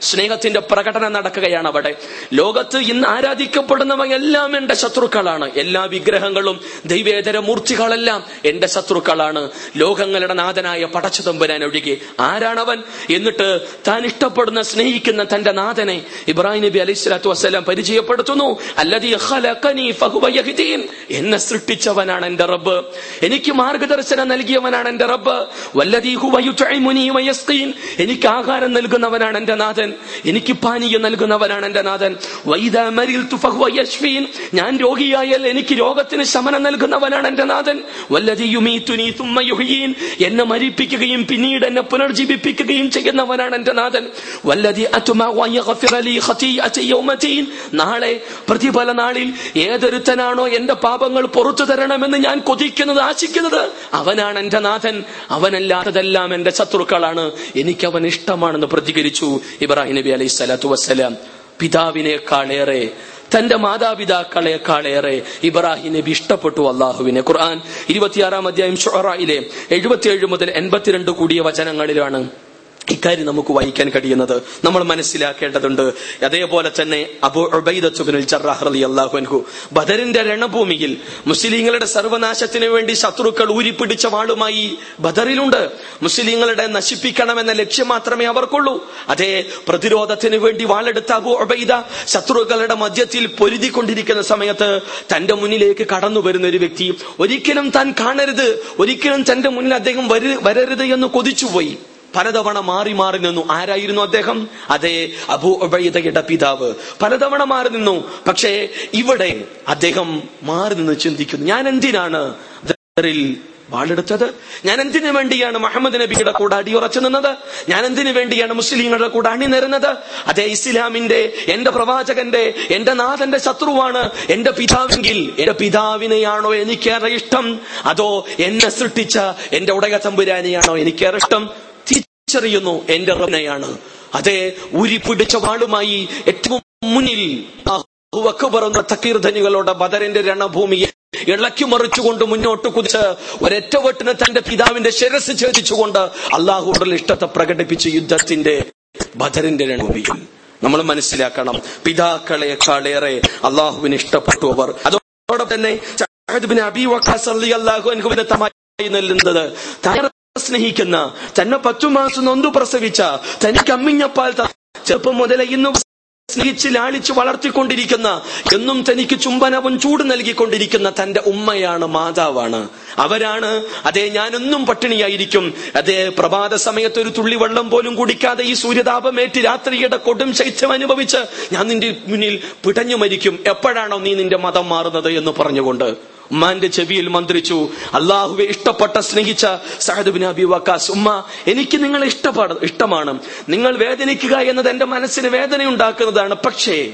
സ്നേഹത്തിന്റെ പ്രകടനം നടക്കുകയാണ് അവിടെ. ലോകത്ത് ഇന്ന് ആരാധിക്കപ്പെടുന്നവ എല്ലാം എന്റെ ശത്രുക്കളാണ്. എല്ലാ വിഗ്രഹങ്ങളും ദൈവേതര മൂർത്തികളെല്ലാം എന്റെ ശത്രുക്കളാണ്. ലോകങ്ങളുടെ നാഥനായ പടച്ചതമ്പുരാൻ ഒഴികെ ആരാണവൻ? എന്നിട്ട് താൻ ഇഷ്ടപ്പെടുന്ന സ്നേഹിക്കുന്ന തന്റെ നാഥനെ ഇബ്രാഹിം നബി അലൈഹി സ്വലാത്തു വസ്സലാം പരിചയപ്പെടുത്തുന്നു. എന്നെ സൃഷ്ടിച്ചവനാണ് എന്റെ റബ്ബ്. എനിക്ക് മാർഗദർശനം നൽകിയവനാണ് എന്റെ റബ്ബ്. എനിക്ക് ആഹാരം നൽകുന്നവനാണ് എന്റെ നാഥൻ. എനിക്ക് പാനീയം നൽകുന്നവനാണ് എന്റെ നാഥൻ. ഞാൻ രോഗിയായാൽ എനിക്ക് രോഗത്തിന് ശമനം നൽകുന്നവനാണ് എന്റെ നാഥൻ. വല്ലദീ തുമ്മയുഹീൻ എന്നെ മരിപ്പിക്കുകയും പിന്നീട് എന്നെ പുനർജീവിപ്പിക്കുകയും ചെയ്യുന്നവനാണ് എന്റെ നാഥൻ. യൗമതീൻ നാളെ പ്രതിഫല നാളിൽ ഏതൊരുത്തനാണോ എന്റെ പാപങ്ങൾ പുറത്തു തരണമെന്ന് ഞാൻ കൊതിക്കുന്നത് ആശിക്കുന്നത്? അവനാണ് എന്റെ നാഥൻ. അവനല്ലാത്തതെല്ലാം എന്റെ ശത്രുക്കളാണ്. എനിക്ക് അവൻ ഇഷ്ടമാണെന്ന് പ്രതികരിച്ചു ഇബ്രാഹിം നബി അലൈഹി സ്വലാത്തു വസ്സലാം. പിതാവിനേക്കാളേറെ തന്റെ മാതാപിതാക്കളെക്കാളേറെ ഇബ്രാഹിം നബി ഇഷ്ടപ്പെട്ടു അള്ളാഹുവിനെ. ഖുർആൻ ഇരുപത്തിയാറാം അധ്യായം ഷൊറയിലെ എഴുപത്തിയേഴ് മുതൽ എൺപത്തിരണ്ട് കൂടിയ വചനങ്ങളിലാണ് ഇക്കാര്യം നമുക്ക് വായിക്കാൻ കഴിയുന്നത് നമ്മൾ മനസ്സിലാക്കേണ്ടതുണ്ട്. അതേപോലെ തന്നെ അബു അൻഹു ബദറിന്റെ രണഭൂമിയിൽ മുസ്ലിങ്ങളുടെ സർവനാശത്തിനു വേണ്ടി ശത്രുക്കൾ ഊരിപ്പിടിച്ച വാളുമായി ബദറിലുണ്ട്. മുസ്ലിങ്ങളുടെ നശിപ്പിക്കണമെന്ന ലക്ഷ്യം മാത്രമേ അവർക്കുള്ളൂ. അതേ പ്രതിരോധത്തിന് വേണ്ടി വാളെടുത്ത അബു ഉബൈദ ശത്രുക്കളുടെ മധ്യത്തിൽ പൊരുതിക്കൊണ്ടിരിക്കുന്ന സമയത്ത് തന്റെ മുന്നിലേക്ക് കടന്നു വരുന്ന ഒരു വ്യക്തി ഒരിക്കലും താൻ കാണരുത് ഒരിക്കലും തന്റെ മുന്നിൽ അദ്ദേഹം വരരുത് എന്ന് കൊതിച്ചുപോയി. പലതവണ മാറി മാറി നിന്നു. ആരായിരുന്നു അദ്ദേഹം? അതെ അബു ഉബൈദയുടെ പിതാവ്. പലതവണ മാറി നിന്നു. പക്ഷേ ഇവിടെ അദ്ദേഹം മാറി നിന്ന് ചിന്തിക്കുന്നു. ഞാൻ എന്തിനാണ് വാളെടുത്തത്? ഞാൻ എന്തിനു വേണ്ടിയാണ് മുഹമ്മദ് നബിയുടെ കൂടെ അടിയുറച്ചു നിന്നത്? ഞാൻ എന്തിനു വേണ്ടിയാണ് മുസ്ലിങ്ങളുടെ കൂടെ അണിനിരുന്നത്? അതേ ഇസ്ലാമിന്റെ എന്റെ പ്രവാചകന്റെ എന്റെ നാഥന്റെ ശത്രുവാണ് എന്റെ പിതാവെങ്കിൽ എന്റെ പിതാവിനെയാണോ എനിക്കേറെ ഇഷ്ടം? അതോ എന്നെ സൃഷ്ടിച്ച എന്റെ ഉടക തമ്പുരാനെയാണോ എനിക്കേറെ ഇഷ്ടം? തിരിച്ചറിയുന്നു എന്റെ റബ്ബിനെയാണ്. അതെ ഉരി പിടിച്ച വാളുമായി ഏറ്റവും മുന്നിൽ പറഞ്ഞ തക്കീർധനികളുടെ ബദറിന്റെ രണഭൂമിയെ ഇളക്കി മറിച്ചുകൊണ്ട് മുന്നോട്ട് കുതിച്ച് ഒരൊറ്റവെട്ടിന് തന്റെ പിതാവിന്റെ ശിരസ് ഛേദിച്ചുകൊണ്ട് അള്ളാഹുടൽ ഇഷ്ടത്തെ പ്രകടിപ്പിച്ച യുദ്ധത്തിന്റെ ബദറിന്റെ രണഭൂമിയിൽ. നമ്മൾ മനസ്സിലാക്കണം പിതാക്കളെക്കാളേറെ അള്ളാഹുവിന് ഇഷ്ടപ്പെട്ടു അവർ. അതോടൊപ്പം തന്നെ അബി വക്കാസ് അബീ അള്ളാഹു റളിയല്ലാഹു അൻഹുവിന്റെ തമായി നൽകുന്നത് താൻ സ്നേഹിക്കുന്ന തന്നെ പത്തു മാസം നൊന്തു പ്രസവിച്ച തനിക്ക് അമ്മിഞ്ഞപ്പാൽ ചെറുപ്പം മുതലേ ഇന്നും സ്നേഹിച്ച് ലാളിച്ച് വളർത്തിക്കൊണ്ടിരിക്കുന്ന എന്നും തനിക്ക് ചുംബനവും ചൂട് നൽകിക്കൊണ്ടിരിക്കുന്ന തന്റെ ഉമ്മയാണ് മാതാവാണ്. അവരാണ് അതെ ഞാനൊന്നും പട്ടിണിയായിരിക്കും. അതേ പ്രഭാത സമയത്ത് ഒരു തുള്ളി വെള്ളം പോലും കുടിക്കാതെ ഈ സൂര്യതാപമേറ്റ് രാത്രിയുടെ കൊടും ശൈത്യം അനുഭവിച്ച് ഞാൻ നിന്റെ മുന്നിൽ പിടഞ്ഞു മരിക്കും. എപ്പോഴാണോ നീ നിന്റെ മതം മാറുന്നത് എന്ന് പറഞ്ഞുകൊണ്ട് ഉമ്മാന്റെ ചെവിയിൽ മന്ത്രിച്ചു അള്ളാഹുവെ ഇഷ്ടപ്പെട്ട സ്നേഹിച്ച സഹദ് ബിൻ അബി വക്കാസ് ഉമ്മ എനിക്ക് നിങ്ങളെ ഇഷ്ടപ്പെട ഇഷ്ടമാണ്. നിങ്ങൾ വേദനിക്കുക എന്നത് എന്റെ മനസ്സിന് വേദന ഉണ്ടാക്കുന്നതാണ് പക്ഷേ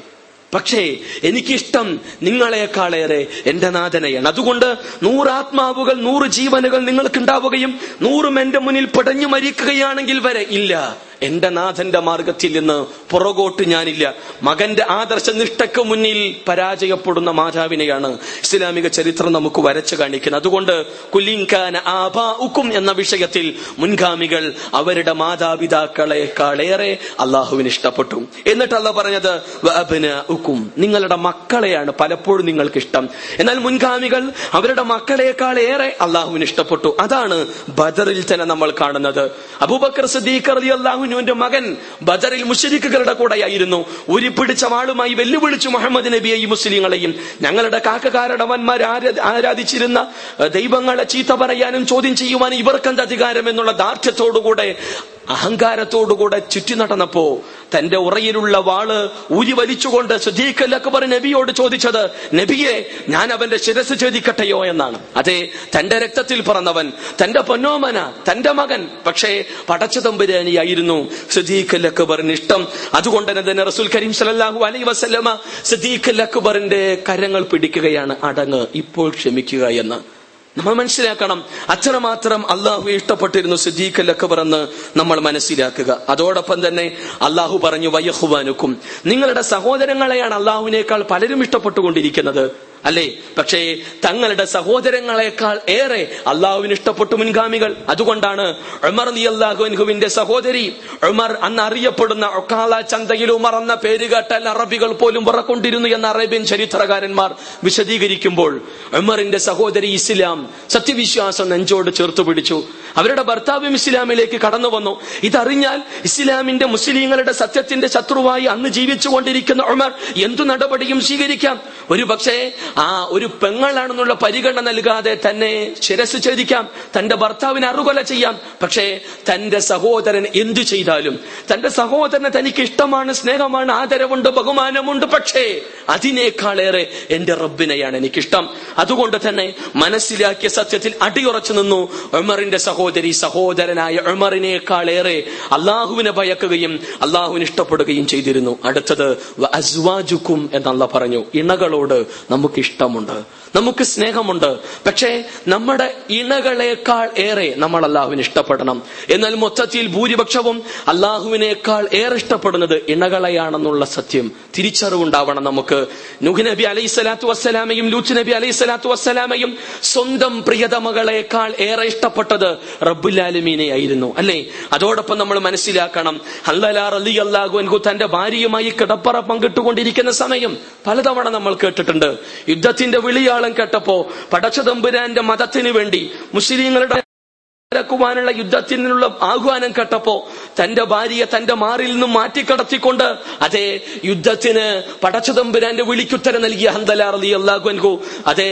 പക്ഷേ എനിക്കിഷ്ടം നിങ്ങളെക്കാളേറെ എന്റെ നാഥനെയാണ്. അതുകൊണ്ട് നൂറ് ആത്മാവുകൾ നൂറ് ജീവനുകൾ നിങ്ങൾക്ക് ഉണ്ടാവുകയും നൂറും എന്റെ മുന്നിൽ പടഞ്ഞു മരിക്കുകയാണെങ്കിൽ വരെ ഇല്ല. എന്റെ നാഥന്റെ മാർഗത്തിൽ നിന്ന് പുറകോട്ട് ഞാനില്ല. മകന്റെ ആദർശ നിഷ്ഠയ്ക്ക് മുന്നിൽ പരാജയപ്പെടുന്ന മാതാവിനെയാണ് ഇസ്ലാമിക ചരിത്രം നമുക്ക് വരച്ചു കാണിക്കുന്നത്. അതുകൊണ്ട് കുലിങ്കാന ആബാഉക്കും എന്ന വിഷയത്തിൽ മുൻഗാമികൾ അവരുടെ മാതാപിതാക്കളെക്കാളേറെ അള്ളാഹുവിന് ഇഷ്ടപ്പെട്ടു. എന്നിട്ട് പറഞ്ഞത് ഉക്കും നിങ്ങളുടെ മക്കളെയാണ് പലപ്പോഴും നിങ്ങൾക്ക് ഇഷ്ടം. എന്നാൽ മുൻഗാമികൾ അവരുടെ മക്കളെക്കാൾ ഏറെ അള്ളാഹുവിന് ഇഷ്ടപ്പെട്ടു. അതാണ് ബദറിൽ തന്നെ നമ്മൾ കാണുന്നത്. അബൂബക്കർ സദീഖ് അലി അള്ളാഹുനുവിന്റെ മകൻ ബദറിൽ മുഷരിക്കുകളുടെ കൂടെയായിരുന്നു. ഉരിപ്പിടിച്ച വാളുമായി വെല്ലുവിളിച്ചു മുഹമ്മദ് നബിയെയും മുസ്ലിങ്ങളെയും. ഞങ്ങളുടെ കാക്കകാരടവന്മാർ ആരാധിച്ചിരുന്ന ദൈവങ്ങളെ ചീത്ത പറയാനും ചോദ്യം ചെയ്യുവാനും ഇവർക്കെന്ത് അധികാരം എന്നുള്ള ദാർഢ്യത്തോടുകൂടെ അഹങ്കാരത്തോടുകൂടെ ചുറ്റി നടന്നപ്പോ തന്റെ ഉറയിലുള്ള വാൾ ഊരി വലിച്ചുകൊണ്ട് സുദീഖ് അക്ബർ നബിയോട് ചോദിച്ചത് നബിയെ ഞാൻ അവന്റെ ശിരസ് ഛേദിക്കട്ടെയോ എന്നാണ്. അതെ തന്റെ രക്തത്തിൽ പറന്നവൻ തന്റെ പൊന്നോമന തന്റെ മകൻ പക്ഷേ പടച്ചതമ്പുരാനിയായിരുന്നു സുദീഖ് അക്ബറിന് ഇഷ്ടം. അതുകൊണ്ട് തന്നെ റസൂൽ കരീം സലാഹു അലൈ വസല്ലമ സുദീഖ് അക്ബറിന്റെ കരങ്ങൾ പിടിക്കുകയാണ് അടങ്ങ്. ഇപ്പോൾ ക്ഷമിക്കുക എന്ന്. നമ്മൾ മനസ്സിലാക്കണം. അത്രമാത്രം അള്ളാഹു ഇഷ്ടപ്പെട്ടിരുന്നു സിദ്ദീഖ് അക്കബർ എന്ന് നമ്മൾ മനസ്സിലാക്കുക. അതോടൊപ്പം തന്നെ അള്ളാഹു പറഞ്ഞു വയ്യഹുവാനുക്കും നിങ്ങളുടെ സഹോദരങ്ങളെയാണ് അള്ളാഹുവിനേക്കാൾ പലരും ഇഷ്ടപ്പെട്ടുകൊണ്ടിരിക്കുന്നത്. അല്ലേ? പക്ഷേ തങ്ങളുടെ സഹോദരങ്ങളെക്കാൾ ഏറെ അള്ളാഹുവിന് ഇഷ്ടപ്പെട്ടു മുൻഗാമികൾ. അതുകൊണ്ടാണ് ഉമർ നിയല്ലാഹുവിന്റെ സഹോദരി ഉമർ അന്ന് അറിയപ്പെടുന്ന ഒക്കാല ചന്തയിൽ ഉമർ എന്ന പേര് കേട്ടാൽ അറബികൾ പോലും പുറക്കൊണ്ടിരുന്നു എന്ന അറേബ്യൻ ചരിത്രകാരന്മാർ വിശദീകരിക്കുമ്പോൾ ഉമറിന്റെ സഹോദരി ഇസ്ലാം സത്യവിശ്വാസം നെഞ്ചോട് ചേർത്ത് പിടിച്ചു. അവരുടെ ഭർത്താവും ഇസ്ലാമിലേക്ക് കടന്നു വന്നു. ഇതറിഞ്ഞാൽ ഇസ്ലാമിന്റെ മുസ്ലിങ്ങളുടെ സത്യത്തിന്റെ ശത്രുവായി അന്ന് ജീവിച്ചുകൊണ്ടിരിക്കുന്ന ഉമർ എന്തു നടപടിയും സ്വീകരിക്കാം? ഒരു പക്ഷേ ആ ഒരു പെങ്ങളാണെന്നുള്ള പരിഗണന നൽകാതെ തന്നെ ശിരസ് ഛേദിക്കാം തന്റെ ഭർത്താവിനെ അറുകൊല ചെയ്യാം. പക്ഷേ തന്റെ സഹോദരൻ എന്തു ചെയ്താലും തന്റെ സഹോദരനെ തനിക്ക് ഇഷ്ടമാണ് സ്നേഹമാണ് ആദരവുണ്ട് ബഹുമാനമുണ്ട് പക്ഷേ അതിനേക്കാളേറെ എന്റെ റബ്ബിനെയാണ് എനിക്കിഷ്ടം. അതുകൊണ്ട് തന്നെ മനസ്സിലാക്കിയ സത്യത്തിൽ അടിയുറച്ചു നിന്നു. ഉമറിന്റെ സഹോദരി സഹോദരനായ ഉമറിനേക്കാളേറെ അള്ളാഹുവിനെ ഭയക്കുകയും അള്ളാഹുവിന് ഇഷ്ടപ്പെടുകയും ചെയ്തിരുന്നു. അടുത്തത് അസ്വാജുക്കും എന്നല്ല പറഞ്ഞു. ഇണകളോട് നമുക്ക് ഇഷ്ടമുണ്ട് നമുക്ക് സ്നേഹമുണ്ട്. പക്ഷേ നമ്മുടെ ഇണകളേക്കാൾ ഏറെ നമ്മൾ അള്ളാഹുവിനെ ഇഷ്ടപ്പെടണം. എന്നാൽ മൊത്തത്തിൽ ഭൂരിപക്ഷവും അള്ളാഹുവിനേക്കാൾ ഏറെ ഇഷ്ടപ്പെടുന്നത് ഇണകളെയാണെന്നുള്ള സത്യം തിരിച്ചറിവുണ്ടാവണം നമുക്ക്. നുഹ് നബി അലൈഹി സ്വലാത്തു വസ്സലാമയും ലൂച്ച് നബി അലൈഹി സ്വലാത്തു വസ്സലാമയും സ്വന്തം പ്രിയതമകളേക്കാൾ ഏറെ ഇഷ്ടപ്പെട്ടത് റബ്ബുലാലുമീനെ ആയിരുന്നു അല്ലേ? അതോടൊപ്പം നമ്മൾ മനസ്സിലാക്കണം അല്ലലാർ അലി അള്ളാഹു എൻകു തന്റെ ഭാര്യയുമായി കിടപ്പറ പങ്കിട്ടുകൊണ്ടിരിക്കുന്ന സമയം പലതവണ നമ്മൾ കേട്ടിട്ടുണ്ട്. യുദ്ധത്തിന്റെ വിളിയാളം കേട്ടപ്പോ പടച്ചതമ്പുരാന്റെ മതത്തിന് വേണ്ടി മുസ്ലിങ്ങളുടെ ക്കുവാനുള്ള യുദ്ധത്തിനുള്ള ആഹ്വാനം കേട്ടപ്പോ തന്റെ ഭാര്യയെ തന്റെ മാറിൽ നിന്നും മാറ്റിക്കടത്തിക്കൊണ്ട് അതെ യുദ്ധത്തിന് പടച്ചതമ്പുരാന്റെ വിളിക്കുത്തരം നൽകിയ ഹന്തലാർ അലി അള്ളാഹു അതേ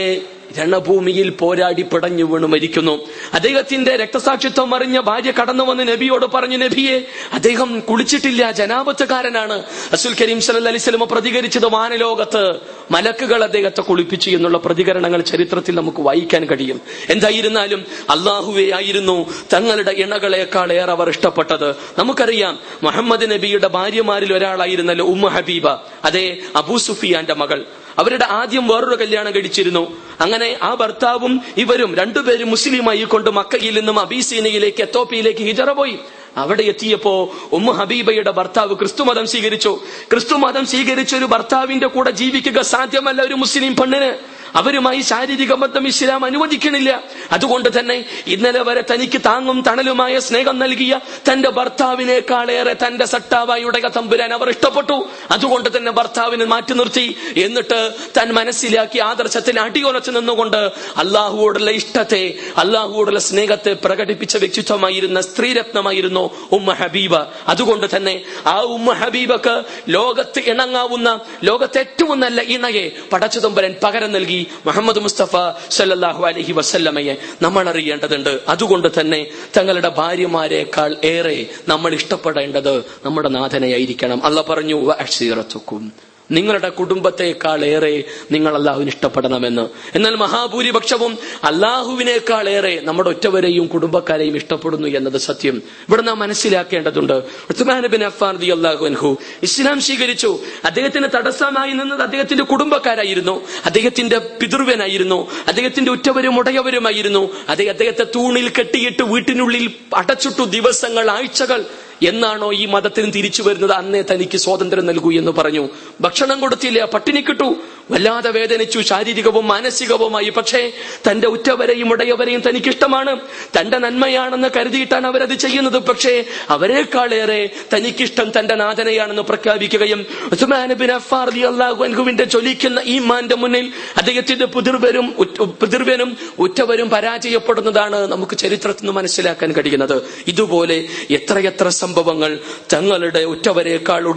രണഭൂമിയിൽ പോരാടി പിടഞ്ഞു വീണു മരിക്കുന്നു. അദ്ദേഹത്തിന്റെ രക്തസാക്ഷിത്വം അറിഞ്ഞ ഭാര്യ കടന്നു വന്ന് നബിയോട് പറഞ്ഞു നബിയെ അദ്ദേഹം കുളിച്ചിട്ടില്ല ജനാപത്തുകാരനാണ്. അസുൽ കരീം സല്ല അലിസ്ലമ പ്രതികരിച്ചത് വാനലോകത്ത് മലക്കുകൾ അദ്ദേഹത്തെ കുളിപ്പിച്ചു എന്നുള്ള പ്രതികരണങ്ങൾ ചരിത്രത്തിൽ നമുക്ക് വായിക്കാൻ കഴിയും. എന്തായിരുന്നാലും അള്ളാഹുവെ ആയിരുന്നു തങ്ങളുടെ ഇണകളെക്കാൾ ഏറെ അവർ ഇഷ്ടപ്പെട്ടത്. നമുക്കറിയാം മുഹമ്മദ് നബിയുടെ ഭാര്യമാരിൽ ഒരാളായിരുന്നല്ലോ ഉമ്മ ഹബീബ അതെ അബൂ സുഫിയാന്റെ മകൾ. അവരുടെ ആദ്യം വേറൊരു കല്യാണം കഴിച്ചിരുന്നു. അങ്ങനെ ആ ഭർത്താവും ഇവരും രണ്ടുപേരും മുസ്ലിമായി കൊണ്ട് മക്കയിൽ നിന്നും അബീസീനയിലേക്ക് എത്തോപ്പിയിലേക്ക് ഹിജറ പോയി. അവിടെ എത്തിയപ്പോ ഉമ്മ ഹബീബയുടെ ഭർത്താവ് ക്രിസ്തുമതം സ്വീകരിച്ചു. ക്രിസ്തുമതം സ്വീകരിച്ച ഒരു ഭർത്താവിന്റെ കൂടെ ജീവിക്കുക സാധ്യമല്ല ഒരു മുസ്ലിം പെണ്ണിന്. അവരുമായി ശാരീരിക ബന്ധം ഇസ്ലാം അനുവദിക്കണില്ല. അതുകൊണ്ട് തന്നെ ഇന്നലെ വരെ തനിക്ക് താങ്ങും തണലുമായ സ്നേഹം നൽകിയ തന്റെ ഭർത്താവിനേക്കാളേറെ തന്റെ സട്ടാവായി ഉടക തമ്പുരാൻ അവർ ഇഷ്ടപ്പെട്ടു. അതുകൊണ്ട് തന്നെ ഭർത്താവിനെ മാറ്റി നിർത്തി. എന്നിട്ട് തൻ മനസ്സിലാക്കി ആദർശത്തിൽ അടിയുറച്ചു നിന്നുകൊണ്ട് അള്ളാഹുവോടുള്ള ഇഷ്ടത്തെ അള്ളാഹുവോടുള്ള സ്നേഹത്തെ പ്രകടിപ്പിച്ച വ്യക്തിത്വമായിരുന്ന സ്ത്രീരത്നമായിരുന്നു ഉമ്മ ഹബീബ. അതുകൊണ്ട് തന്നെ ആ ഉമ്മ ഹബീബക്ക് ലോകത്ത് ഇണങ്ങാവുന്ന ലോകത്തെ ഏറ്റവും നല്ല ഇണയെ പടച്ചുതമ്പരൻ പകരം നൽകി. മുഹമ്മദ് മുസ്തഫ സല്ലാഹു അലഹി വസല്ലമയെ നമ്മൾ അറിയേണ്ടതുണ്ട് അതുകൊണ്ട് തന്നെ തങ്ങളുടെ ഭാര്യമാരെക്കാൾ ഏറെ നമ്മൾ ഇഷ്ടപ്പെടേണ്ടത് നമ്മുടെ നാഥനെയായിരിക്കണം. അല്ല പറഞ്ഞു അക്ഷീറത്തുക്കും നിങ്ങളുടെ കുടുംബത്തെക്കാൾ ഏറെ നിങ്ങൾ അള്ളാഹുവിന് ഇഷ്ടപ്പെടണമെന്ന്. എന്നാൽ മഹാഭൂരിപക്ഷവും ഏറെ നമ്മുടെ ഒറ്റവരെയും കുടുംബക്കാരെയും ഇഷ്ടപ്പെടുന്നു എന്നത് സത്യം. ഇവിടെ നാം മനസ്സിലാക്കേണ്ടതുണ്ട്. അള്ളാഹു അൻഹു ഇസ്ലാം സ്വീകരിച്ചു. അദ്ദേഹത്തിന് തടസ്സമായി നിന്നത് അദ്ദേഹത്തിന്റെ കുടുംബക്കാരായിരുന്നു. അദ്ദേഹത്തിന്റെ പിതൃവനായിരുന്നു അദ്ദേഹത്തിന്റെ ഉറ്റവരും ഉടയവരുമായിരുന്നു. അദ്ദേഹത്തെ തൂണിൽ കെട്ടിയിട്ട് വീട്ടിനുള്ളിൽ അടച്ചിട്ടു ദിവസങ്ങൾ ആഴ്ചകൾ എന്നാണോ ഈ മതത്തിന് തിരിച്ചു വരുന്നത്? അന്നേ തനിക്ക് സ്വാതന്ത്ര്യം നൽകൂ എന്ന് പറഞ്ഞു. ഭക്ഷണം കൊടുത്തില്ല? പട്ടിണി കിട്ടു. വല്ലാതെ വേദനിച്ചു ശാരീരികവും മാനസികവുമായി. പക്ഷേ തന്റെ ഉറ്റവരെയും ഉടയവരെയും തനിക്കിഷ്ടമാണ്. തന്റെ നന്മയാണെന്ന് കരുതിയിട്ടാണ് അവരത് ചെയ്യുന്നത്. പക്ഷേ അവരെക്കാളേറെ തനിക്കിഷ്ടം തന്റെ നാഥനെയാണെന്ന് പ്രഖ്യാപിക്കുകയും അൻഹുവിന്റെ ചൊലിക്കുന്ന ഈ മാന്റെ മുന്നിൽ അദ്ദേഹത്തിന്റെ പുതിർവരും പുതിർവനും ഉറ്റവരും പരാജയപ്പെടുന്നതാണ് നമുക്ക് ചരിത്രത്തിൽ നിന്ന് മനസ്സിലാക്കാൻ കഴിയുന്നത്. ഇതുപോലെ എത്രയെത്ര സംഭവങ്ങൾ തങ്ങളുടെ ഉറ്റവരെക്കാൾ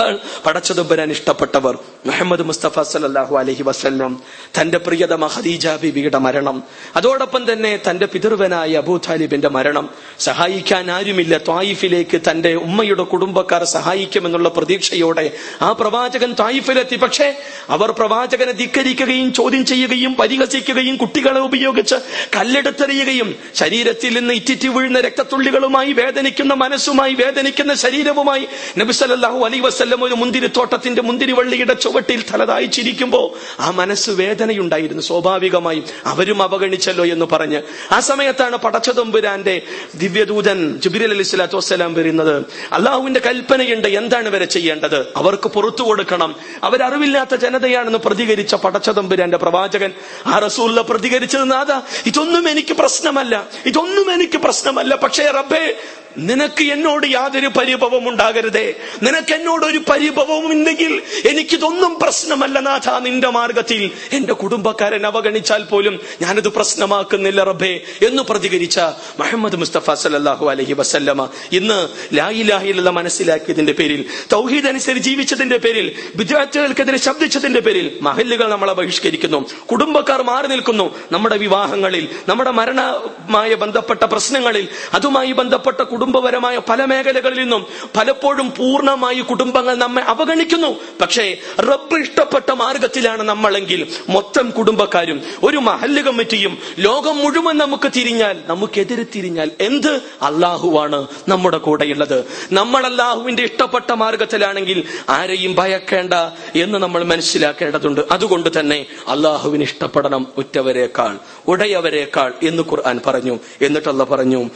ഉടയവരെക്കാൾ പടച്ചതുമ്പരാൻ ഇഷ്ടപ്പെട്ടവർ മുഹമ്മദ് മുസ്തഫ സല്ലാഹു അലഹി വസ്ലം തന്റെ പ്രിയത മഹദീജ ബിബിയുടെ മരണം അതോടൊപ്പം തന്നെ തന്റെ പിതൃവനായ അബൂ താലിബിന്റെ മരണം. സഹായിക്കാൻ ആരുമില്ല. ത്വായിഫിലേക്ക് തന്റെ ഉമ്മയുടെ കുടുംബക്കാർ സഹായിക്കുമെന്നുള്ള പ്രതീക്ഷയോടെ ആ പ്രവാചകൻ ത്വായിഫിലെത്തി പക്ഷേ അവർ പ്രവാചകനെ ധിക്കരിക്കുകയും ചോദ്യം ചെയ്യുകയും പരിഹസിക്കുകയും കുട്ടികളെ ഉപയോഗിച്ച് കല്ലെടുത്തെറിയുകയും ശരീരത്തിൽ നിന്ന് ഇറ്റിറ്റി വീഴുന്ന രക്തത്തുള്ളികളുമായി വേദനിക്കുന്ന മനസ്സുമായി വേദനിക്കുന്ന ശരീരവുമായി നബിസല്ലാഹു അലൈ വസ്ല്ലം ഒരു മുന്തിരിത്തോട്ടത്തിന്റെ മുന്തിരിവള്ളിയുടെ ചുവട്ടിൽ തലതായിച്ചിരിക്കുമ്പോ ആ മനസ്സ് വേദനയുണ്ടായിരുന്നു. സ്വാഭാവികമായും അവരും അവഗണിച്ചല്ലോ എന്ന് പറഞ്ഞ്. ആ സമയത്താണ് പടച്ചതമ്പുരാന്റെ ദിവ്യദൂതൻ ജുബിരൽ അലി സ്വലാത്തു വസ്സലാം വരുന്നത്. അള്ളാഹുവിന്റെ കൽപ്പനയുണ്ട് എന്താണ് വരെ ചെയ്യേണ്ടത്? അവർക്ക് പുറത്തു കൊടുക്കണം. അവരറിവില്ലാത്ത ജനതയാണെന്ന് പ്രതികരിച്ച പടച്ചതമ്പുരാന്റെ പ്രവാചകൻ ആ റസൂല്ല പ്രതികരിച്ചത് നാഥ. ഇതൊന്നും എനിക്ക് പ്രശ്നമല്ല. ഇതൊന്നും എനിക്ക് പ്രശ്നമല്ല. പക്ഷേ റബ്ബേ നിനക്ക് എന്നോട് യാതൊരു പരിഭവം ഉണ്ടാകരുതേ. നിനക്ക് എന്നോട് ഒരു പരിഭവവും ഉണ്ടെങ്കിൽ എനിക്കിതൊന്നും പ്രശ്നമല്ല നാഥ നിന്റെ മാർഗത്തിൽ. എന്റെ കുടുംബക്കാരൻ അവഗണിച്ചാൽ പോലും ഞാനത് പ്രശ്നമാക്കുന്നില്ല റബ്ബേ എന്ന് പ്രതികരിച്ച മുഹമ്മദ് മുസ്തഫ സലഹു അലഹി വസല്ലമ ഇന്ന് ലായിലാഹിലുള്ള മനസ്സിലാക്കിയതിന്റെ പേരിൽ തൗഹീദ് അനുസരിച്ച് ജീവിച്ചതിന്റെ പേരിൽ വിദ്യാർത്ഥികൾക്കെതിരെ ശബ്ദിച്ചതിന്റെ പേരിൽ മഹല്ലുകൾ നമ്മളെ ബഹിഷ്കരിക്കുന്നു. കുടുംബക്കാർ മാറി നിൽക്കുന്നു. നമ്മുടെ വിവാഹങ്ങളിൽ നമ്മുടെ മരണമായ ബന്ധപ്പെട്ട പ്രശ്നങ്ങളിൽ അതുമായി ബന്ധപ്പെട്ട കുടുംബപരമായ പല മേഖലകളിൽ നിന്നും പലപ്പോഴും പൂർണമായി കുടുംബങ്ങൾ നമ്മെ അവഗണിക്കുന്നു. പക്ഷേ റബ്ബ് ഇഷ്ടപ്പെട്ട മാർഗത്തിലാണ് നമ്മളെങ്കിൽ മൊത്തം കുടുംബക്കാരും ഒരു മഹല്ല് കമ്മിറ്റിയും ലോകം മുഴുവൻ നമുക്ക് തിരിഞ്ഞാൽ നമുക്കെതിരെ തിരിഞ്ഞാൽ എന്ത്? അള്ളാഹുവാണ് നമ്മുടെ കൂടെയുള്ളത്. നമ്മൾ അള്ളാഹുവിന്റെ ഇഷ്ടപ്പെട്ട മാർഗത്തിലാണെങ്കിൽ ആരെയും ഭയക്കേണ്ട എന്ന് നമ്മൾ മനസ്സിലാക്കേണ്ടതുണ്ട്. അതുകൊണ്ട് തന്നെ അള്ളാഹുവിന് ഇഷ്ടപ്പെടണം ഉറ്റവരെക്കാൾ ഉടയവരെക്കാൾ എന്ന് ഖുർആൻ പറഞ്ഞു. എന്നിട്ടല്ല പറഞ്ഞു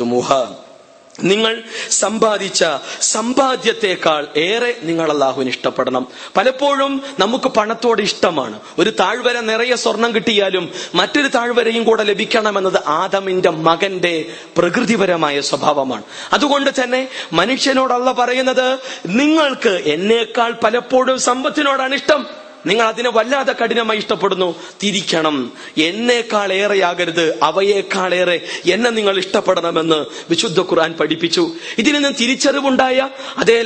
"വഅംവാലിന നിങ്ങൾ സമ്പാദിച്ച സമ്പാദ്യത്തെക്കാൾ ഏറെ നിങ്ങൾ അള്ളാഹുവിന് ഇഷ്ടപ്പെടണം. പലപ്പോഴും നമുക്ക് പണത്തോട് ഇഷ്ടമാണ്. ഒരു താഴ്വര നിറയെ സ്വർണം കിട്ടിയാലും മറ്റൊരു താഴ്വരയും കൂടെ ലഭിക്കണമെന്നത് ആദമിന്റെ മകന്റെ പ്രകൃതിപരമായ സ്വഭാവമാണ്. അതുകൊണ്ട് തന്നെ മനുഷ്യനോടല്ല പറയുന്നത് നിങ്ങൾക്ക് എന്നേക്കാൾ പലപ്പോഴും സമ്പത്തിനോടാണ് ഇഷ്ടം. നിങ്ങൾ അതിനെ വല്ലാതെ കഠിനമായി ഇഷ്ടപ്പെടുന്നു. തിരിക്കണം. എന്നേക്കാൾ ഏറെയാകരുത്. അവയേക്കാളേറെ എന്നെ നിങ്ങൾ ഇഷ്ടപ്പെടണമെന്ന് വിശുദ്ധ ഖുർആൻ പഠിപ്പിച്ചു. ഇതിൽ നിന്ന് തിരിച്ചറിവുണ്ടായ അതേ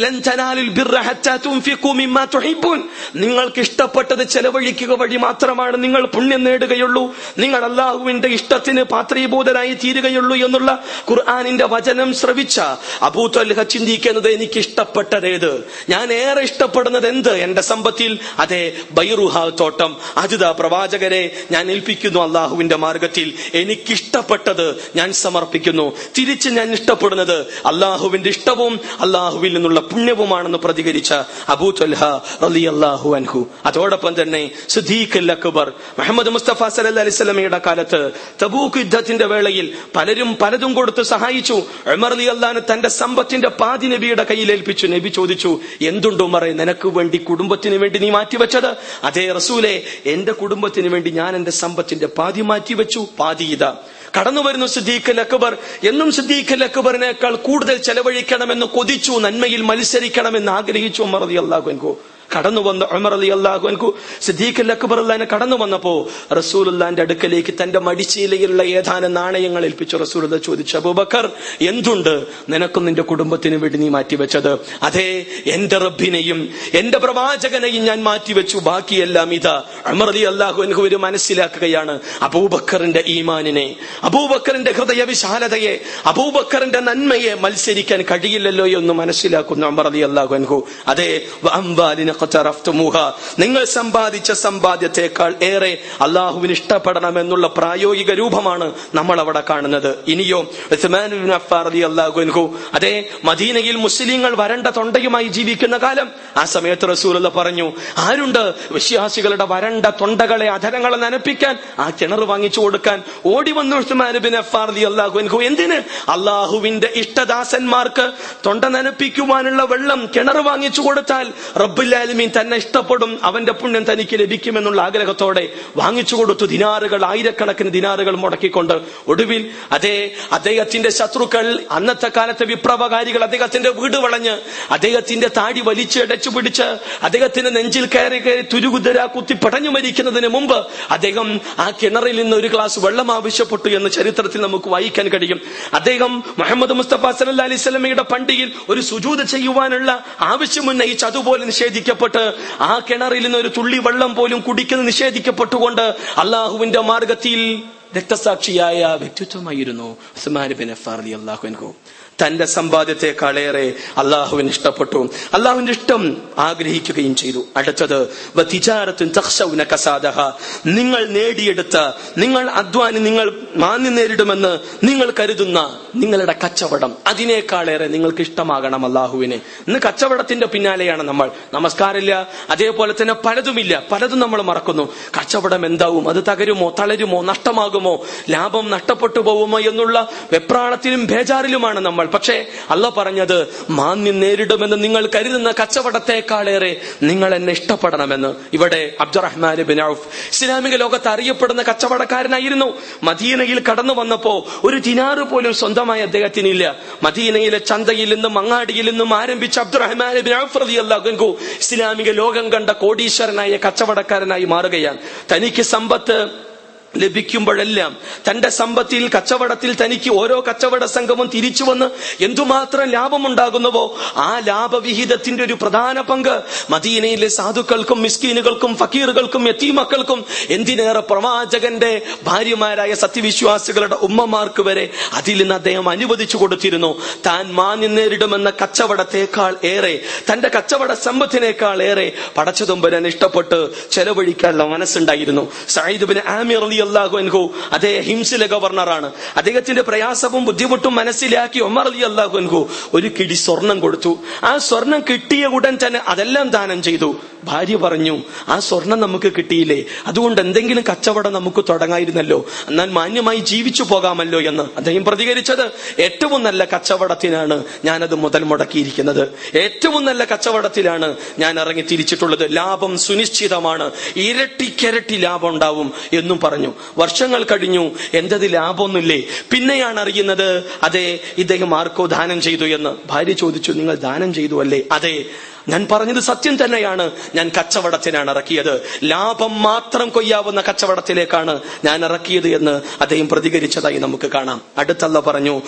നിങ്ങൾക്ക് ഇഷ്ടപ്പെട്ടത് ചെലവഴിക്കുക വഴി മാത്രമാണ് നിങ്ങൾ പുണ്യം നേടുകയുള്ളൂ. നിങ്ങൾ അള്ളാഹുവിന്റെ ഇഷ്ടത്തിന് പാത്രീഭൂതനായി തീരുകയുള്ളൂ എന്നുള്ള ഖുർആാനിന്റെ വചനം ശ്രവിച്ച അബൂത്വൽഹ ചിന്തിക്കുന്നത് എനിക്ക് ഇഷ്ടപ്പെട്ടതേത് ഞാൻ ഏറെ ഇഷ്ടപ്പെടുന്നത് എന്ത് എന്റെ സമ്പത്തിൽ അതെ ബൈറുഹ തോട്ടം. അജിത പ്രവാചകരെ ഞാൻ ഏൽപ്പിക്കുന്നു അള്ളാഹുവിന്റെ മാർഗത്തിൽ. എനിക്കിഷ്ടപ്പെട്ടത് ഞാൻ സമർപ്പിക്കുന്നു. തിരിച്ച് ഞാൻ ഇഷ്ടപ്പെടുന്നത് അള്ളാഹുവിന്റെ ഇഷ്ടവും അള്ളാഹുവിൽ നിന്നുള്ള പുണ്യവുമാണെന്ന് പ്രതികരിച്ച അബൂ ത്വൽഹ റലി അള്ളാഹു അൻഹു. അതോടൊപ്പം തന്നെ സുദീഖ് അൽ അക്ബർ മുഹമ്മദ് മുസ്തഫ സലഹ് അലിസ്ലമിയുടെ കാലത്ത് തബൂക്ക് യുദ്ധത്തിന്റെ വേളയിൽ പലരും പലതും കൊടുത്ത് സഹായിച്ചു. ഉമർ അലി അള്ളഹാന് തന്റെ സമ്പത്തിന്റെ പാതി നബിയുടെ കയ്യിൽ ഏൽപ്പിച്ചു. നബി ചോദിച്ചു എന്തുണ്ട് ഉമറെ നിനക്ക് വേണ്ടി കുടുംബത്തിന് വേണ്ടി നീ മാറ്റിവെച്ചത്? അതേ റസൂലെ എന്റെ കുടുംബത്തിന് വേണ്ടി ഞാൻ എന്റെ സമ്പത്തിന്റെ പാതി മാറ്റി വെച്ചു പാതി ഇതാ. കടന്നു വരുന്നു സിദ്ദീഖ് അൽ അക്ബർ. എന്നും സിദ്ദീഖ് അൽ അക്ബറിനേക്കാൾ കൂടുതൽ ചെലവഴിക്കണമെന്ന് കൊതിച്ചു നന്മയിൽ മത്സരിക്കണമെന്ന് ആഗ്രഹിച്ചു മറതി അള്ളാഹു അൻകു കടന്നു വന്ന ഉമർ അലി അള്ളാഹു അൻകു സിദ്ദീഖ് അക്ബർ അള്ളഹാനെ കടന്നു വന്നപ്പോ റസൂലുള്ളാന്റെ അടുക്കലേക്ക് തന്റെ മടിച്ചീലയിലുള്ള ഏതാനും നാണയങ്ങൾ ഏൽപ്പിച്ചു. റസൂലുള്ള ചോദിച്ചു അബൂബക്കർ എന്തുണ്ട്? നിനക്കും നിന്റെ കുടുംബത്തിന് വേണ്ടി നീ മാറ്റിവെച്ചത്? അതെ എന്റെ റബ്ബിനെയും എന്റെ പ്രവാചകനെയും ഞാൻ മാറ്റിവെച്ചു. ബാക്കിയെല്ലാം ഇതാ. ഉമർ അലി അള്ളാഹു അൻഹു ഒരു മനസ്സിലാക്കുകയാണ് അബൂബക്കറിന്റെ ഈമാനിനെ അബൂബക്കറിന്റെ ഹൃദയ വിശാലതയെ അബൂബക്കറിന്റെ നന്മയെ മത്സരിക്കാൻ കഴിയില്ലല്ലോ എന്ന് മനസ്സിലാക്കുന്ന ഉമർ അലി അള്ളാഹു അൻഹു. അതെ. നിങ്ങൾ സമ്പാദിച്ച സമ്പാദ്യത്തെക്കാൾ ഏറെ അള്ളാഹുവിന് ഇഷ്ടപ്പെടണം എന്നുള്ള പ്രായോഗിക രൂപമാണ് നമ്മൾ അവിടെ കാണുന്നത്. ഇനിയോ അൻഹു അതെ മദീനയിൽ മുസ്ലിങ്ങൾ വരണ്ട തൊണ്ടയുമായി ജീവിക്കുന്ന കാലം ആ സമയത്ത് റസൂലുള്ള പറഞ്ഞു ആരുണ്ട് വിശ്വാസികളുടെ വരണ്ട തൊണ്ടകളെ അധരങ്ങളെ നനപ്പിക്കാൻ ആ കിണർ വാങ്ങിച്ചു കൊടുക്കാൻ ഓടി വന്നു അൻഹു? എന്തിന്? അള്ളാഹുവിന്റെ ഇഷ്ടദാസന്മാർക്ക് തൊണ്ട നനപ്പിക്കുവാനുള്ള വെള്ളം കിണർ വാങ്ങിച്ചു കൊടുത്താൽ റബ്ബുല്ലാലുമീൻ തന്നെ ഇഷ്ടപ്പെടും അവന്റെ പുണ്യം തനിക്ക് ലഭിക്കുമെന്നുള്ള ആഗ്രഹത്തോടെ വാങ്ങിച്ചു കൊടുത്തു ദിനാറുകൾ ആയിരക്കണക്കിന് ദിനാറുകൾ മുടക്കിക്കൊണ്ട്. ഒടുവിൽ അതേ അദ്ദേഹത്തിന്റെ ശത്രുക്കൾ അന്നത്തെ കാലത്തെ വിപ്ലവകാരികൾ അദ്ദേഹത്തിന്റെ വീട് വളഞ്ഞ് അദ്ദേഹത്തിന്റെ താടി വലിച്ചടച്ചു പിടിച്ച് അദ്ദേഹത്തിന്റെ നെഞ്ചിൽ കയറി കയറി തുരുകുതര കുത്തി പടഞ്ഞു മരിക്കുന്നതിന് മുമ്പ് അദ്ദേഹം ആ കിണറിൽ നിന്ന് ഒരു ഗ്ലാസ് വെള്ളം ആവശ്യപ്പെട്ടു എന്ന് ചരിത്രത്തിൽ നമുക്ക് വായിക്കാൻ കഴിയും. അദ്ദേഹം മുഹമ്മദ് മുസ്തഫ സല്ല അലൈഹി സ്വലമയുടെ പണ്ടിയിൽ ഒരു സുജൂത ചെയ്യുവാനുള്ള ആവശ്യം ഉന്നയിച്ച് അതുപോലെ നിഷേധിക്കപ്പെട്ട്. ആ കിണറിൽ നിന്ന് ഒരു തുള്ളി വെള്ളം പോലും കുടിക്കുന്നത് നിഷേധിക്കപ്പെട്ടുകൊണ്ട് അള്ളാഹുവിന്റെ മാർഗത്തിൽ രക്തസാക്ഷിയായ വ്യക്തിത്വമായിരുന്നു ബിൻ തന്റെ സമ്പാദ്യത്തെക്കാളേറെ അള്ളാഹുവിന് ഇഷ്ടപ്പെട്ടു. അള്ളാഹുവിന്റെ ഇഷ്ടം ആഗ്രഹിക്കുകയും ചെയ്തു. അടുത്തത് നിങ്ങൾ നേടിയെടുത്ത നിങ്ങൾ അധ്വാനി നിങ്ങൾ മാന്യം നേരിടുമെന്ന് നിങ്ങൾ കരുതുന്ന നിങ്ങളുടെ കച്ചവടം. അതിനേക്കാളേറെ നിങ്ങൾക്ക് ഇഷ്ടമാകണം അള്ളാഹുവിനെ. ഇന്ന് കച്ചവടത്തിന്റെ പിന്നാലെയാണ് നമ്മൾ. നമസ്കാരമില്ല. അതേപോലെ തന്നെ പലതുമില്ല. പലതും നമ്മൾ മറക്കുന്നു. കച്ചവടം എന്താവും? അത് തകരുമോ? തളരുമോ? നഷ്ടമാകുമോ? ലാഭം നഷ്ടപ്പെട്ടു പോകുമോ? എന്നുള്ള വെപ്രാണത്തിലും ബേജാറിലുമാണ് നമ്മൾ. പക്ഷേ അല്ല പറഞ്ഞത് മാന്യം നേരിടുമെന്ന് നിങ്ങൾ കരുതുന്ന കച്ചവടത്തെക്കാളേറെ നിങ്ങൾ എന്നെ ഇഷ്ടപ്പെടണമെന്ന്. ഇവിടെ അബ്ദുറഹ്മാൻ ബിൻ ഔഫ് ഇസ്ലാമിക ലോകത്ത് അറിയപ്പെടുന്ന കച്ചവടക്കാരനായിരുന്നു. മദീനയിൽ കടന്നു വന്നപ്പോ ഒരു ദിനാറ് പോലും സ്വന്തമായി അദ്ദേഹത്തിനില്ല. മദീനയിലെ ചന്തയിൽ നിന്നും അങ്ങാടിയിൽ നിന്നും ആരംഭിച്ച അബ്ദുറഹ്മാൻ ബിൻ ഔഫ് റളിയല്ലാഹു അൻഹു ഇസ്ലാമിക ലോകം കണ്ട കോടീശ്വരനായ കച്ചവടക്കാരനായി മാറുകയാണ്. തനിക്ക് സമ്പത്ത് ലഭിക്കുമ്പോഴെല്ലാം തന്റെ സമ്പത്തിൽ കച്ചവടത്തിൽ തനിക്ക് ഓരോ കച്ചവട സംഘവും തിരിച്ചു വന്ന് എന്തുമാത്രം ലാഭമുണ്ടാകുന്നുവോ ആ ലാഭവിഹിതത്തിന്റെ ഒരു പ്രധാന പങ്ക് മദീനയിലെ സാധുക്കൾക്കും മിസ്കീനുകൾക്കും ഫക്കീറുകൾക്കും എത്തീമക്കൾക്കും എന്തിനേറെ പ്രവാചകന്റെ ഭാര്യമാരായ സത്യവിശ്വാസികളുടെ ഉമ്മമാർക്ക് വരെ അതിൽ നിന്ന് അദ്ദേഹം അനുവദിച്ചു കൊടുത്തിരുന്നു. താൻ മാന്യം നേരിടുമെന്ന കച്ചവടത്തെക്കാൾ ഏറെ തന്റെ കച്ചവട സമ്പത്തിനേക്കാൾ ഏറെ പടച്ചതുമ്പരൻ ഇഷ്ടപ്പെട്ട് ചെലവഴിക്കാനുള്ള മനസ്സുണ്ടായിരുന്നു. സയ്യിദ് ബിൻ ആമിർ അലി അള്ളാഹു അൻഹു. അദ്ദേഹം ഹിംസിലെ ഗവർണറാണ്. അദ്ദേഹത്തിന്റെ പ്രയാസവും ബുദ്ധിമുട്ടും മനസ്സിലാക്കി ഒമർ അലി അള്ളാഹു അൻഹു ഒരു കിടി സ്വർണം കൊടുത്തു. ആ സ്വർണം കിട്ടിയ ഉടൻ തന്നെ അതെല്ലാം ദാനം ചെയ്തു. ഭാര്യ പറഞ്ഞു ആ സ്വർണം നമുക്ക് കിട്ടിയില്ലേ? അതുകൊണ്ട് എന്തെങ്കിലും കച്ചവടം നമുക്ക് തുടങ്ങായിരുന്നല്ലോ. എന്നാൽ മാന്യമായി ജീവിച്ചു പോകാമല്ലോ എന്ന് അദ്ദേഹം പ്രതികരിച്ചത്. ഏറ്റവും നല്ല കച്ചവടത്തിനാണ് ഞാനത് മുതൽ മുടക്കിയിരിക്കുന്നത്. ഏറ്റവും നല്ല കച്ചവടത്തിലാണ് ഞാൻ ഇറങ്ങി തിരിച്ചിട്ടുള്ളത്. ലാഭം സുനിശ്ചിതമാണ്. ഇരട്ടി കിരട്ടി ലാഭം ഉണ്ടാവും എന്നും പറഞ്ഞു. വർഷങ്ങൾ കഴിഞ്ഞു. എന്തത് ലാഭമൊന്നുമില്ലേ? പിന്നെയാണ് അറിയുന്നത് അതെ ഇദ്ദേഹം ആർക്കോ ദാനം ചെയ്തു എന്ന്. ഭാര്യ ചോദിച്ചു നിങ്ങൾ ദാനം ചെയ്തു അല്ലേ? അതെ ഞാൻ പറഞ്ഞത് സത്യം തന്നെയാണ്. ഞാൻ കച്ചവടത്തിനാണ് ഇറക്കിയത്. ലാഭം മാത്രം കൊയ്യാവുന്ന കച്ചവടത്തിലേക്കാണ് ഞാൻ ഇറക്കിയത് എന്ന് അദ്ദേഹം പ്രതികരിച്ചതായി നമുക്ക് കാണാം. അടുത്തല്ല പറഞ്ഞു.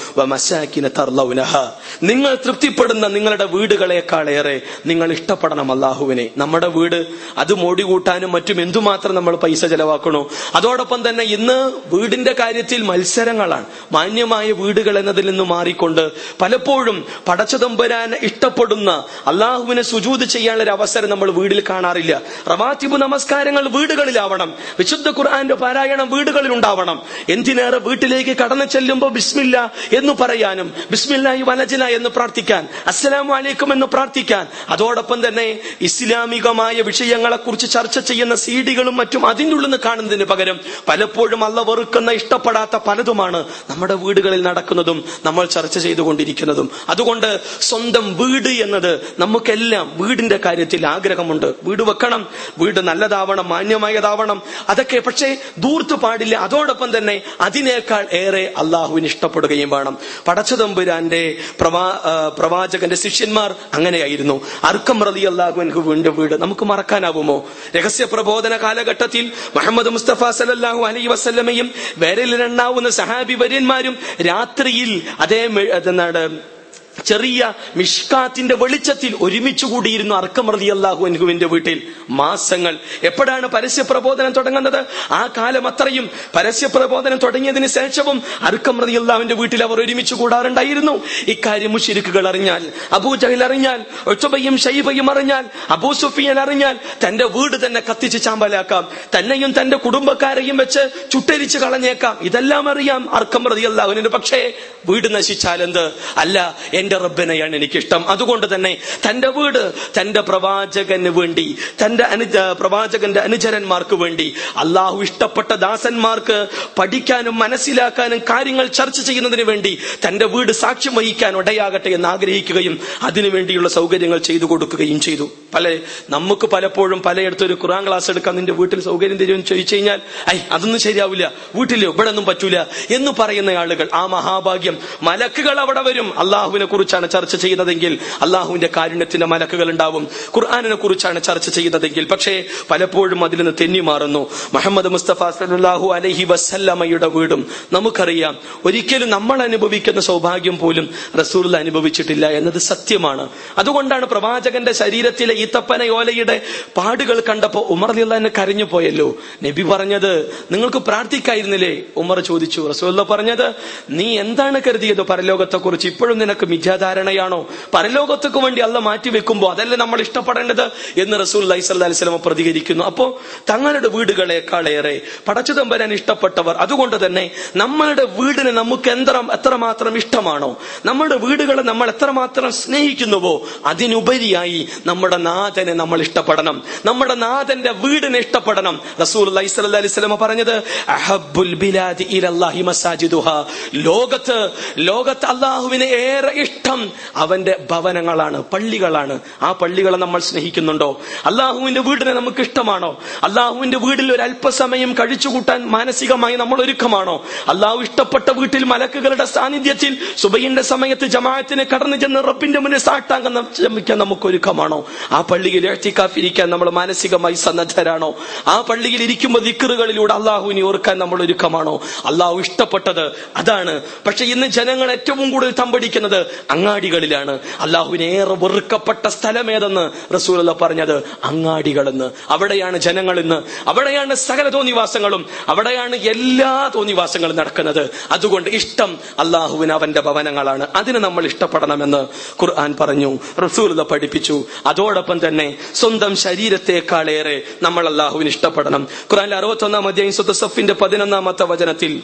നിങ്ങൾ തൃപ്തിപ്പെടുന്ന നിങ്ങളുടെ വീടുകളെക്കാളേറെ നിങ്ങൾ ഇഷ്ടപ്പെടണം അള്ളാഹുവിനെ നമ്മുടെ വീട് അത് മോടി കൂട്ടാനും മറ്റും എന്തുമാത്രം നമ്മൾ പൈസ ചെലവാക്കണോ? അതോടൊപ്പം തന്നെ ഇന്ന് വീടിന്റെ കാര്യത്തിൽ മത്സരങ്ങളാണ്. മാന്യമായ വീടുകൾ എന്നതിൽ നിന്ന് മാറിക്കൊണ്ട് പലപ്പോഴും പടച്ചതമ്പരാൻ ഇഷ്ടപ്പെടുന്ന അള്ളാഹുവിനെ സുജൂത് ചെയ്യാനുള്ള ഒരു അവസരം നമ്മൾ വീട്ടിൽ കാണാറില്ല. റവാത്തിബ് നമസ്കാരങ്ങൾ വീടുകളിലാവണം. വിശുദ്ധ ഖുർആന്റെ പാരായണം വീടുകളിൽ ഉണ്ടാവണം എന്തിനേറെ വീട്ടിലേക്ക് കടന്നു ചെല്ലുമ്പോൾ ബിസ്മില്ല എന്ന് പറയാനും ബിസ്മില്ലാഹി വലജന എന്ന് പ്രാർത്ഥിക്കാൻ അസ്സലാമു അലൈക്കും എന്ന് പ്രാർത്ഥിക്കാൻ. അതോടൊപ്പം തന്നെ ഇസ്ലാമികമായ വിഷയങ്ങളെ കുറിച്ച് ചർച്ച ചെയ്യുന്ന സീഡികളും മറ്റും അതിന്റെ ഉള്ളിൽ നിന്ന് കാണുന്നതിന് പകരം പലപ്പോഴും അല്ല വെറുക്കുന്ന ഇഷ്ടപ്പെടാത്ത പലതുമാണ് നമ്മുടെ വീടുകളിൽ നടക്കുന്നതും നമ്മൾ ചർച്ച ചെയ്തുകൊണ്ടിരിക്കുന്നതും. അതുകൊണ്ട് സ്വന്തം വീട് എന്നത് നമുക്കെല്ലാം വീടിന്റെ കാര്യത്തിൽ ആഗ്രഹമുണ്ട്. വീട് വെക്കണം. വീട് നല്ലതാവണം മാന്യമായതാവണം. അതൊക്കെ പക്ഷേ ദൂർത്ത് പാടില്ല. അതോടൊപ്പം തന്നെ അതിനേക്കാൾ ഏറെ അള്ളാഹുവിന് ഇഷ്ടപ്പെടുകയും വേണം. പടച്ചതമ്പുരാന്റെ പ്രവാ പ്രവാചകന്റെ ശിഷ്യന്മാർ അങ്ങനെയായിരുന്നു. അർക്കം റതി അള്ളാഹുവിൻഹു വീണ്ടും വീട്. നമുക്ക് മറക്കാനാവുമോ? രഹസ്യ പ്രബോധന കാലഘട്ടത്തിൽ മുഹമ്മദ് മുസ്തഫ സലല്ലാഹു അലൈ വസല്ലമയും വേരലിലെണ്ണാവുന്ന സഹാബി വര്യന്മാരും രാത്രിയിൽ അതേ അതെന്താണ് ചെറിയ മിഷ്കാത്തിന്റെ വെളിച്ചത്തിൽ ഒരുമിച്ച് കൂടിയിരുന്നു അർക്കമൃതി അള്ളാഹു അനുഹുവിന്റെ വീട്ടിൽ മാസങ്ങൾ. എപ്പോഴാണ് പരസ്യ പ്രബോധനം തുടങ്ങുന്നത്? ആ കാലം അത്രയും പരസ്യ പ്രബോധനം തുടങ്ങിയതിന് ശേഷവും അർക്കമൃതി അള്ളാഹുവിന്റെ വീട്ടിൽ അവർ ഒരുമിച്ച് കൂടാറുണ്ടായിരുന്നു. ഇക്കാര്യം മുഷിരിക്കുകൾ അറിഞ്ഞാൽ അബൂ ജഹൽ അറിഞ്ഞാൽ ഒറ്റബയും ഷൈബയും അറിഞ്ഞാൽ അബൂ സുഫിയൻ അറിഞ്ഞാൽ തന്റെ വീട് തന്നെ കത്തിച്ച് ചാമ്പലാക്കാം. തന്നെയും തന്റെ കുടുംബക്കാരെയും വെച്ച് ചുട്ടരിച്ച് കളഞ്ഞേക്കാം. ഇതെല്ലാം അറിയാം അർക്കം റതി അള്ളാഹുവിന് പക്ഷേ വീട് നശിച്ചാൽ എന്ത് അല്ല എന്റെ റബ്ബിനെയാണ് എനിക്കിഷ്ടം. അതുകൊണ്ട് തന്നെ തന്റെ വീട് തന്റെ പ്രവാചകന് വേണ്ടി തന്റെ അനുജ പ്രവാചകന്റെ അനുചരന്മാർക്ക് വേണ്ടി അള്ളാഹു ഇഷ്ടപ്പെട്ട ദാസന്മാർക്ക് പഠിക്കാനും മനസ്സിലാക്കാനും കാര്യങ്ങൾ ചർച്ച ചെയ്യുന്നതിന് വേണ്ടി തന്റെ വീട് സാക്ഷ്യം വഹിക്കാൻ ഇടയാകട്ടെ എന്ന് ആഗ്രഹിക്കുകയും അതിനുവേണ്ടിയുള്ള സൗകര്യങ്ങൾ ചെയ്തു കൊടുക്കുകയും ചെയ്തു. പല നമുക്ക് പലപ്പോഴും പലയിടത്തും ഒരു ഖുറാൻ ക്ലാസ് എടുക്കാൻ നിന്റെ വീട്ടിൽ സൗകര്യം തരുമെന്ന് ചോദിച്ചു കഴിഞ്ഞാൽ ഐ അതൊന്നും ശരിയാവില്ല. വീട്ടിലോ ഇവിടെ ഒന്നും പറ്റൂല എന്ന് പറയുന്ന ആളുകൾ ആ മഹാഭാഗ്യം. മലക്കുകൾ അവിടെ വരും. അള്ളാഹുവിനെ കുറിച്ചാണ് ചർച്ച ചെയ്യുന്നതെങ്കിൽ അള്ളാഹുവിന്റെ കാരുണ്യത്തിന്റെ മലക്കുകൾ ഉണ്ടാവും. ഖുർആാനിനെ കുറിച്ചാണ് ചർച്ച ചെയ്യുന്നതെങ്കിൽ പക്ഷേ പലപ്പോഴും അതിൽ നിന്ന് തെന്നി മാറുന്നു. മുഹമ്മദ് മുസ്തഫ സലാഹു അലഹി വസ്സല്ലമ്മയുടെ വീടും നമുക്കറിയാം. ഒരിക്കലും നമ്മൾ അനുഭവിക്കുന്ന സൗഭാഗ്യം പോലും റസൂൽ അനുഭവിച്ചിട്ടില്ല എന്നത് സത്യമാണ്. അതുകൊണ്ടാണ് പ്രവാചകന്റെ ശരീരത്തിലെ ഈ തപ്പനയോലയുടെ പാടുകൾ കണ്ടപ്പോ ഉമർ അലിള്ളാനെ കരഞ്ഞു പോയല്ലോ. നബി പറഞ്ഞത് നിങ്ങൾക്ക് പ്രാർത്ഥിക്കായിരുന്നില്ലേ? ഉമർ ചോദിച്ചു. റസൂല്ല പറഞ്ഞത് നീ എന്താണ് കരുതിയത് പരലോകത്തെ കുറിച്ച് ഇപ്പോഴും നിനക്ക് മിഥ്യാധാരണയാണോ പരലോകത്തേക്ക് വേണ്ടി അല്ല മാറ്റി വെക്കുമ്പോ അതല്ലേ നമ്മൾ ഇഷ്ടപ്പെടേണ്ടത് എന്ന് റസൂൽ അലൈഹി വസല്ലം പ്രതികരിക്കുന്നു. അപ്പോ തങ്ങളുടെ വീടുകളെക്കാളേറെ പടച്ചു തമ്പരാൻ ഇഷ്ടപ്പെട്ടവർ അതുകൊണ്ട് തന്നെ നമ്മളുടെ വീടിന് നമുക്ക് എന്തര എത്രമാത്രം ഇഷ്ടമാണോ നമ്മുടെ വീടുകളെ നമ്മൾ എത്രമാത്രം സ്നേഹിക്കുന്നുവോ അതിനുപരിയായി നമ്മുടെ നാഥനെ നമ്മൾ ഇഷ്ടപ്പെടണം. നമ്മുടെ നാഥന്റെ വീടിനെ ഇഷ്ടപ്പെടണം. റസൂൽ അലൈഹി സ്വല്ലല്ലാഹി അലൈഹി വസല്ലം പറഞ്ഞത് ബിലാദി മസാജിദുഹ. ലോകത്ത് ലോകത്ത് അള്ളാഹുവിനെ ഏറെ ഇഷ്ടം ഇഷ്ടം അവന്റെ ഭവനങ്ങളാണ് പള്ളികളാണ്. ആ പള്ളികളെ നമ്മൾ സ്നേഹിക്കുന്നുണ്ടോ? അള്ളാഹുവിന്റെ വീടിനെ നമുക്ക് ഇഷ്ടമാണോ? അള്ളാഹുവിന്റെ വീട്ടിൽ ഒരു അല്പസമയം കഴിച്ചുകൂട്ടാൻ മാനസികമായി നമ്മൾ ഒരുക്കമാണോ? അള്ളാഹു ഇഷ്ടപ്പെട്ട വീട്ടിൽ മലക്കുകളുടെ സാന്നിധ്യത്തിൽ സുബൈന്റെ സമയത്ത് ജമാഅത്തിന് കടന്നു ചെന്ന് റബ്ബിന്റെ മുന്നിൽ സാട്ടാങ്കം ശ്രമിക്കാൻ നമുക്ക് ഒരുക്കമാണോ? ആ പള്ളിയിൽ ഇരിക്കാൻ നമ്മൾ മാനസികമായി സന്നദ്ധരാണോ? ആ പള്ളിയിൽ ഇരിക്കുമ്പോൾ ദിക്കറുകളിലൂടെ അള്ളാഹുവിനെ ഓർക്കാൻ നമ്മൾ ഒരുക്കമാണോ? അള്ളാഹു ഇഷ്ടപ്പെട്ടത് അതാണ്. പക്ഷെ ഇന്ന് ജനങ്ങൾ ഏറ്റവും കൂടുതൽ തമ്പടിക്കുന്നത് അങ്ങാടികളിലാണ്. അള്ളാഹുവിന് ഏറെ വെറുക്കപ്പെട്ട സ്ഥലമേതെന്ന് റസൂൽ പറഞ്ഞത്? അങ്ങാടികളെന്ന്. അവിടെയാണ് ജനങ്ങൾ ഇന്ന് അവിടെയാണ് സകല തോന്നിവാസങ്ങളും. അവിടെയാണ് എല്ലാ തോന്നിവാസങ്ങളും നടക്കുന്നത്. അതുകൊണ്ട് ഇഷ്ടം അള്ളാഹുവിന് അവന്റെ ഭവനങ്ങളാണ്. അതിന് നമ്മൾ ഇഷ്ടപ്പെടണമെന്ന് ഖുർആൻ പറഞ്ഞു. റസൂൽ പഠിപ്പിച്ചു. അതോടൊപ്പം തന്നെ സ്വന്തം ശരീരത്തെക്കാളേറെ നമ്മൾ അള്ളാഹുവിന് ഇഷ്ടപ്പെടണം. ഖുർആൻ അറുപത്തി ഒന്നാം അധ്യായം സുദസഫിന്റെ പതിനൊന്നാമത്തെ വചനത്തിൽ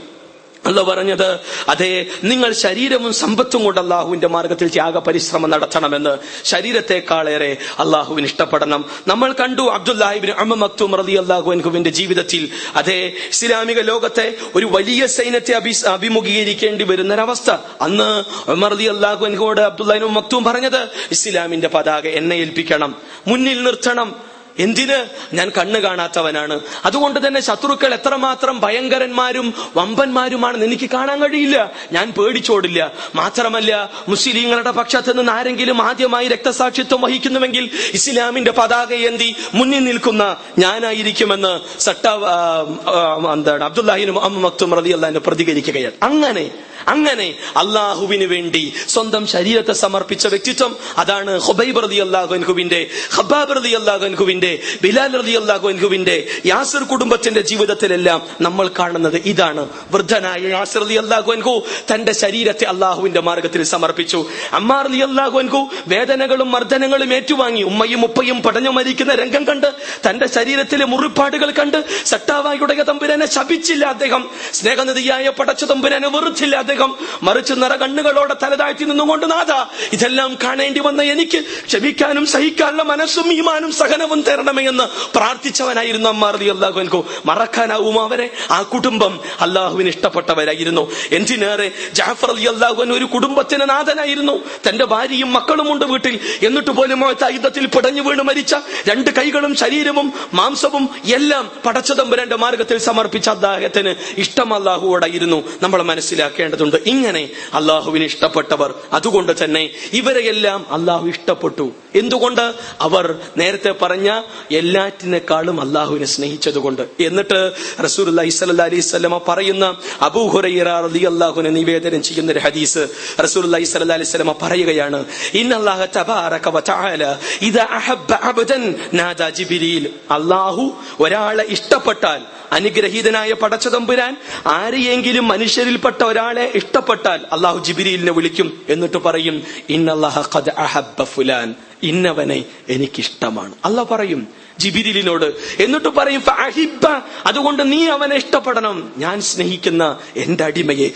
അല്ല പറഞ്ഞത് അതെ നിങ്ങൾ ശരീരവും സമ്പത്തും കൊണ്ട് അള്ളാഹുവിന്റെ മാർഗത്തിൽ ത്യാഗ പരിശ്രമം നടത്തണമെന്ന് ശരീരത്തെക്കാളേറെ അള്ളാഹുവിന് ഇഷ്ടപ്പെടണം. നമ്മൾ കണ്ടു അബ്ദുല്ലാഹിബിൻ അമ്മത്തും മക്തൂം റലി അള്ളാഹുവിന്റെ ജീവിതത്തിൽ അതെ ഇസ്ലാമിക ലോകത്തെ ഒരു വലിയ സൈന്യത്തെ അഭി അഭിമുഖീകരിക്കേണ്ടി വരുന്ന ഒരവസ്ഥ അന്ന് ഉമർ റലി അള്ളാഹുവിനോട് അബ്ദുല്ലാഹിനും മക്തൂം പറഞ്ഞത് ഇസ്ലാമിന്റെ പതാക എന്നെ ഏൽപ്പിക്കണം മുന്നിൽ നിർത്തണം എന്തിന്? ഞാൻ കണ്ണു കാണാത്തവനാണ്. അതുകൊണ്ട് തന്നെ ശത്രുക്കൾ എത്രമാത്രം ഭയങ്കരന്മാരും വമ്പന്മാരുമാണെന്ന് എനിക്ക് കാണാൻ കഴിയില്ല. ഞാൻ പേടിച്ചോടില്ല. മാത്രമല്ല മുസ്ലിങ്ങളുടെ പക്ഷത്ത് നിന്ന് ആരെങ്കിലും ആദ്യമായി രക്തസാക്ഷിത്വം വഹിക്കുന്നുവെങ്കിൽ ഇസ്ലാമിന്റെ പതാക ഏന്തി മുന്നിൽ നിൽക്കുന്ന ഞാനായിരിക്കുമെന്ന് സട്ട എന്താണ് അബ്ദുല്ലാഹിനും അമ്മ റതി പ്രതികരിക്കുകയാണ്. അങ്ങനെ അങ്ങനെ അള്ളാഹുവിന് വേണ്ടി സ്വന്തം ശരീരത്തെ സമർപ്പിച്ച വ്യക്തിത്വം അതാണ് ഹുബൈബ് റതി അള്ളാഹുൻഹുവിന്റെ ഹബാബ് റതി അള്ളാഹുവിന്റെ ബിലാൽ റതി അള്ളാഹു അൻഹുവിന്റെ യാസർ കുടുംബത്തിന്റെ ജീവിതത്തിലെല്ലാം നമ്മൾ കാണുന്നത് ഇതാണ്. വൃദ്ധനായ യാസർ അലി അള്ളാഹു അൻഹു തന്റെ ശരീരത്തെ അള്ളാഹുവിന്റെ മാർഗത്തിൽ സമർപ്പിച്ചു. അമ്മാർ റതി അള്ളാഹുൻഹു വേദനകളും മർദ്ദനങ്ങളും ഏറ്റുവാങ്ങി ഉമ്മയും ഉപ്പയും പടഞ്ഞു മരിക്കുന്ന രംഗം കണ്ട് തന്റെ ശരീരത്തിലെ മുറിപ്പാടുകൾ കണ്ട് സട്ടാവായുടെ തമ്പുരാനെ ശപിച്ചില്ല അദ്ദേഹം. സ്നേഹനിധിയായ പടച്ച തമ്പുരാനെ വെറുത്തില്ല അദ്ദേഹം. മറിച്ച് നിറ കണ്ണുകളോടെ തലതാഴ്ത്തി നിന്നുകൊണ്ട് നാഥ ഇതെല്ലാം കാണേണ്ടി വന്ന എനിക്ക് ക്ഷമിക്കാനും സഹിക്കാനുള്ള മനസ്സും ഈമാനും സഹനവും തരണമേ എന്ന് പ്രാർത്ഥിച്ചവനായിരുന്നു അമ്മാർ അലി അള്ളാഹുൻകു മറക്കാനാവും അവരെ? ആ കുടുംബം അള്ളാഹുവിന് ഇഷ്ടപ്പെട്ടവരായിരുന്നു. എന്തിനേറെ ജാഫർ അലി അള്ളാഹുൻ ഒരു കുടുംബത്തിന് നാഥനായിരുന്നു. തന്റെ ഭാര്യയും മക്കളും ഉണ്ട് വീട്ടിൽ. എന്നിട്ട് പോലും യുദ്ധത്തിൽ പിടഞ്ഞു വീണ് മരിച്ച രണ്ട് കൈകളും ശരീരവും മാംസവും എല്ലാം പടച്ചതമ്പുരന്റെ മാർഗത്തിൽ സമർപ്പിച്ച അദ്ദേഹത്തിന് ഇഷ്ടം അള്ളാഹുവോടായിരുന്നു നമ്മൾ മനസ്സിലാക്കേണ്ടതുണ്ട്. ഇങ്ങനെ അള്ളാഹുവിന് ഇഷ്ടപ്പെട്ടവർ. അതുകൊണ്ട് തന്നെ ഇവരെയെല്ലാം അള്ളാഹു ഇഷ്ടപ്പെട്ടു. എന്തുകൊണ്ട്? അവർ നേരത്തെ പറഞ്ഞ എല്ലാറ്റിനേക്കാളും അള്ളാഹുവിനെ സ്നേഹിച്ചതുകൊണ്ട്. എന്നിട്ട് റസൂൽ അലൈഹി സ്വലമ പറയുന്ന അബൂഹുറൈറ അലി അള്ളാഹുവിനെ നിവേദനം ചെയ്യുന്ന ഒരു ഹദീസ് റസൂൽ അലൈഹി അലൈഹി പറയുകയാണ്. അള്ളാഹു ഒരാളെ ഇഷ്ടപ്പെട്ടാൽ അനുഗ്രഹീതനായ പടച്ചതമ്പുരാൻ ആരെയെങ്കിലും മനുഷ്യരിൽപ്പെട്ട ഒരാളെ ഇഷ്ടപ്പെട്ടാൽ അള്ളാഹു ജിബിരിലിനെ വിളിക്കും. എന്നിട്ട് പറയും ഇന്നല്ലാഹ ഫുലാൻ. ഇന്നവനെ എനിക്കിഷ്ടമാണ്. അല്ല പറയും ജിബിരിലിനോട്. എന്നിട്ട് പറയും ഫഅഹിബ്ബ അതുകൊണ്ട് നീ അവനെ ഇഷ്ടപ്പെടണം. ഞാൻ സ്നേഹിക്കുന്ന എന്റെ അടിമയെ.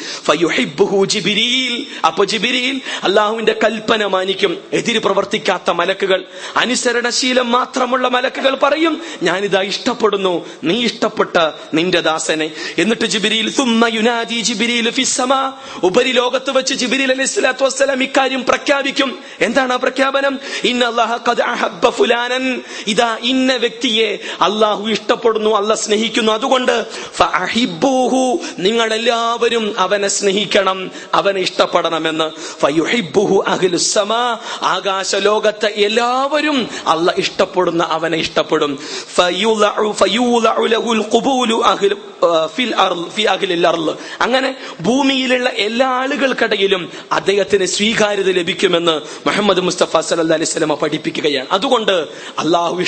അപ്പൊ ജിബിരിൽ അള്ളാഹുവിന്റെ കൽപ്പന മാനിക്കും. എതിര് പ്രവർത്തിക്കാത്ത മലക്കുകൾ. അനുസരണശീലം മാത്രമുള്ള മലക്കുകൾ പറയും ഞാനിതാ ഇഷ്ടപ്പെടുന്നു. നീ ഇഷ്ടപ്പെട്ട നിന്റെ ദാസനെ. എന്നിട്ട് ജിബിരിയിൽ ഫിസ്സമ ഉപരിലോകത്ത് വെച്ച് ജിബിരിൽ അലൈഹി സ്വലാത്തു വസ്സലാം ഇക്കാര്യം പ്രഖ്യാപിക്കും. എന്താണ് ആ പ്രഖ്യാപനം? ഇന്ന ഫുലാനൻ. ഇതാ ഇന്ന വ്യക്തിയെ അള്ളാഹു ഇഷ്ടപ്പെടുന്നു അല്ല സ്നേഹിക്കുന്നു. അതുകൊണ്ട് നിങ്ങൾ എല്ലാവരും അവനെ സ്നേഹിക്കണം അവനെ ഇഷ്ടപ്പെടണമെന്ന്. ആകാശ ലോകത്തെ എല്ലാവരും അല്ല ഇഷ്ടപ്പെടുന്ന അവനെ ഇഷ്ടപ്പെടും. അങ്ങനെ ഭൂമിയിലുള്ള എല്ലാ ആളുകൾക്കിടയിലും അദ്ദേഹത്തിന് സ്വീകാര്യത ലഭിക്കുമെന്ന് മുഹമ്മദ് മുസ്തഫ സല്ലല്ലാഹു അലൈഹി വസല്ലമ പഠിപ്പിക്കുകയാണ്. അതുകൊണ്ട് അള്ളാഹു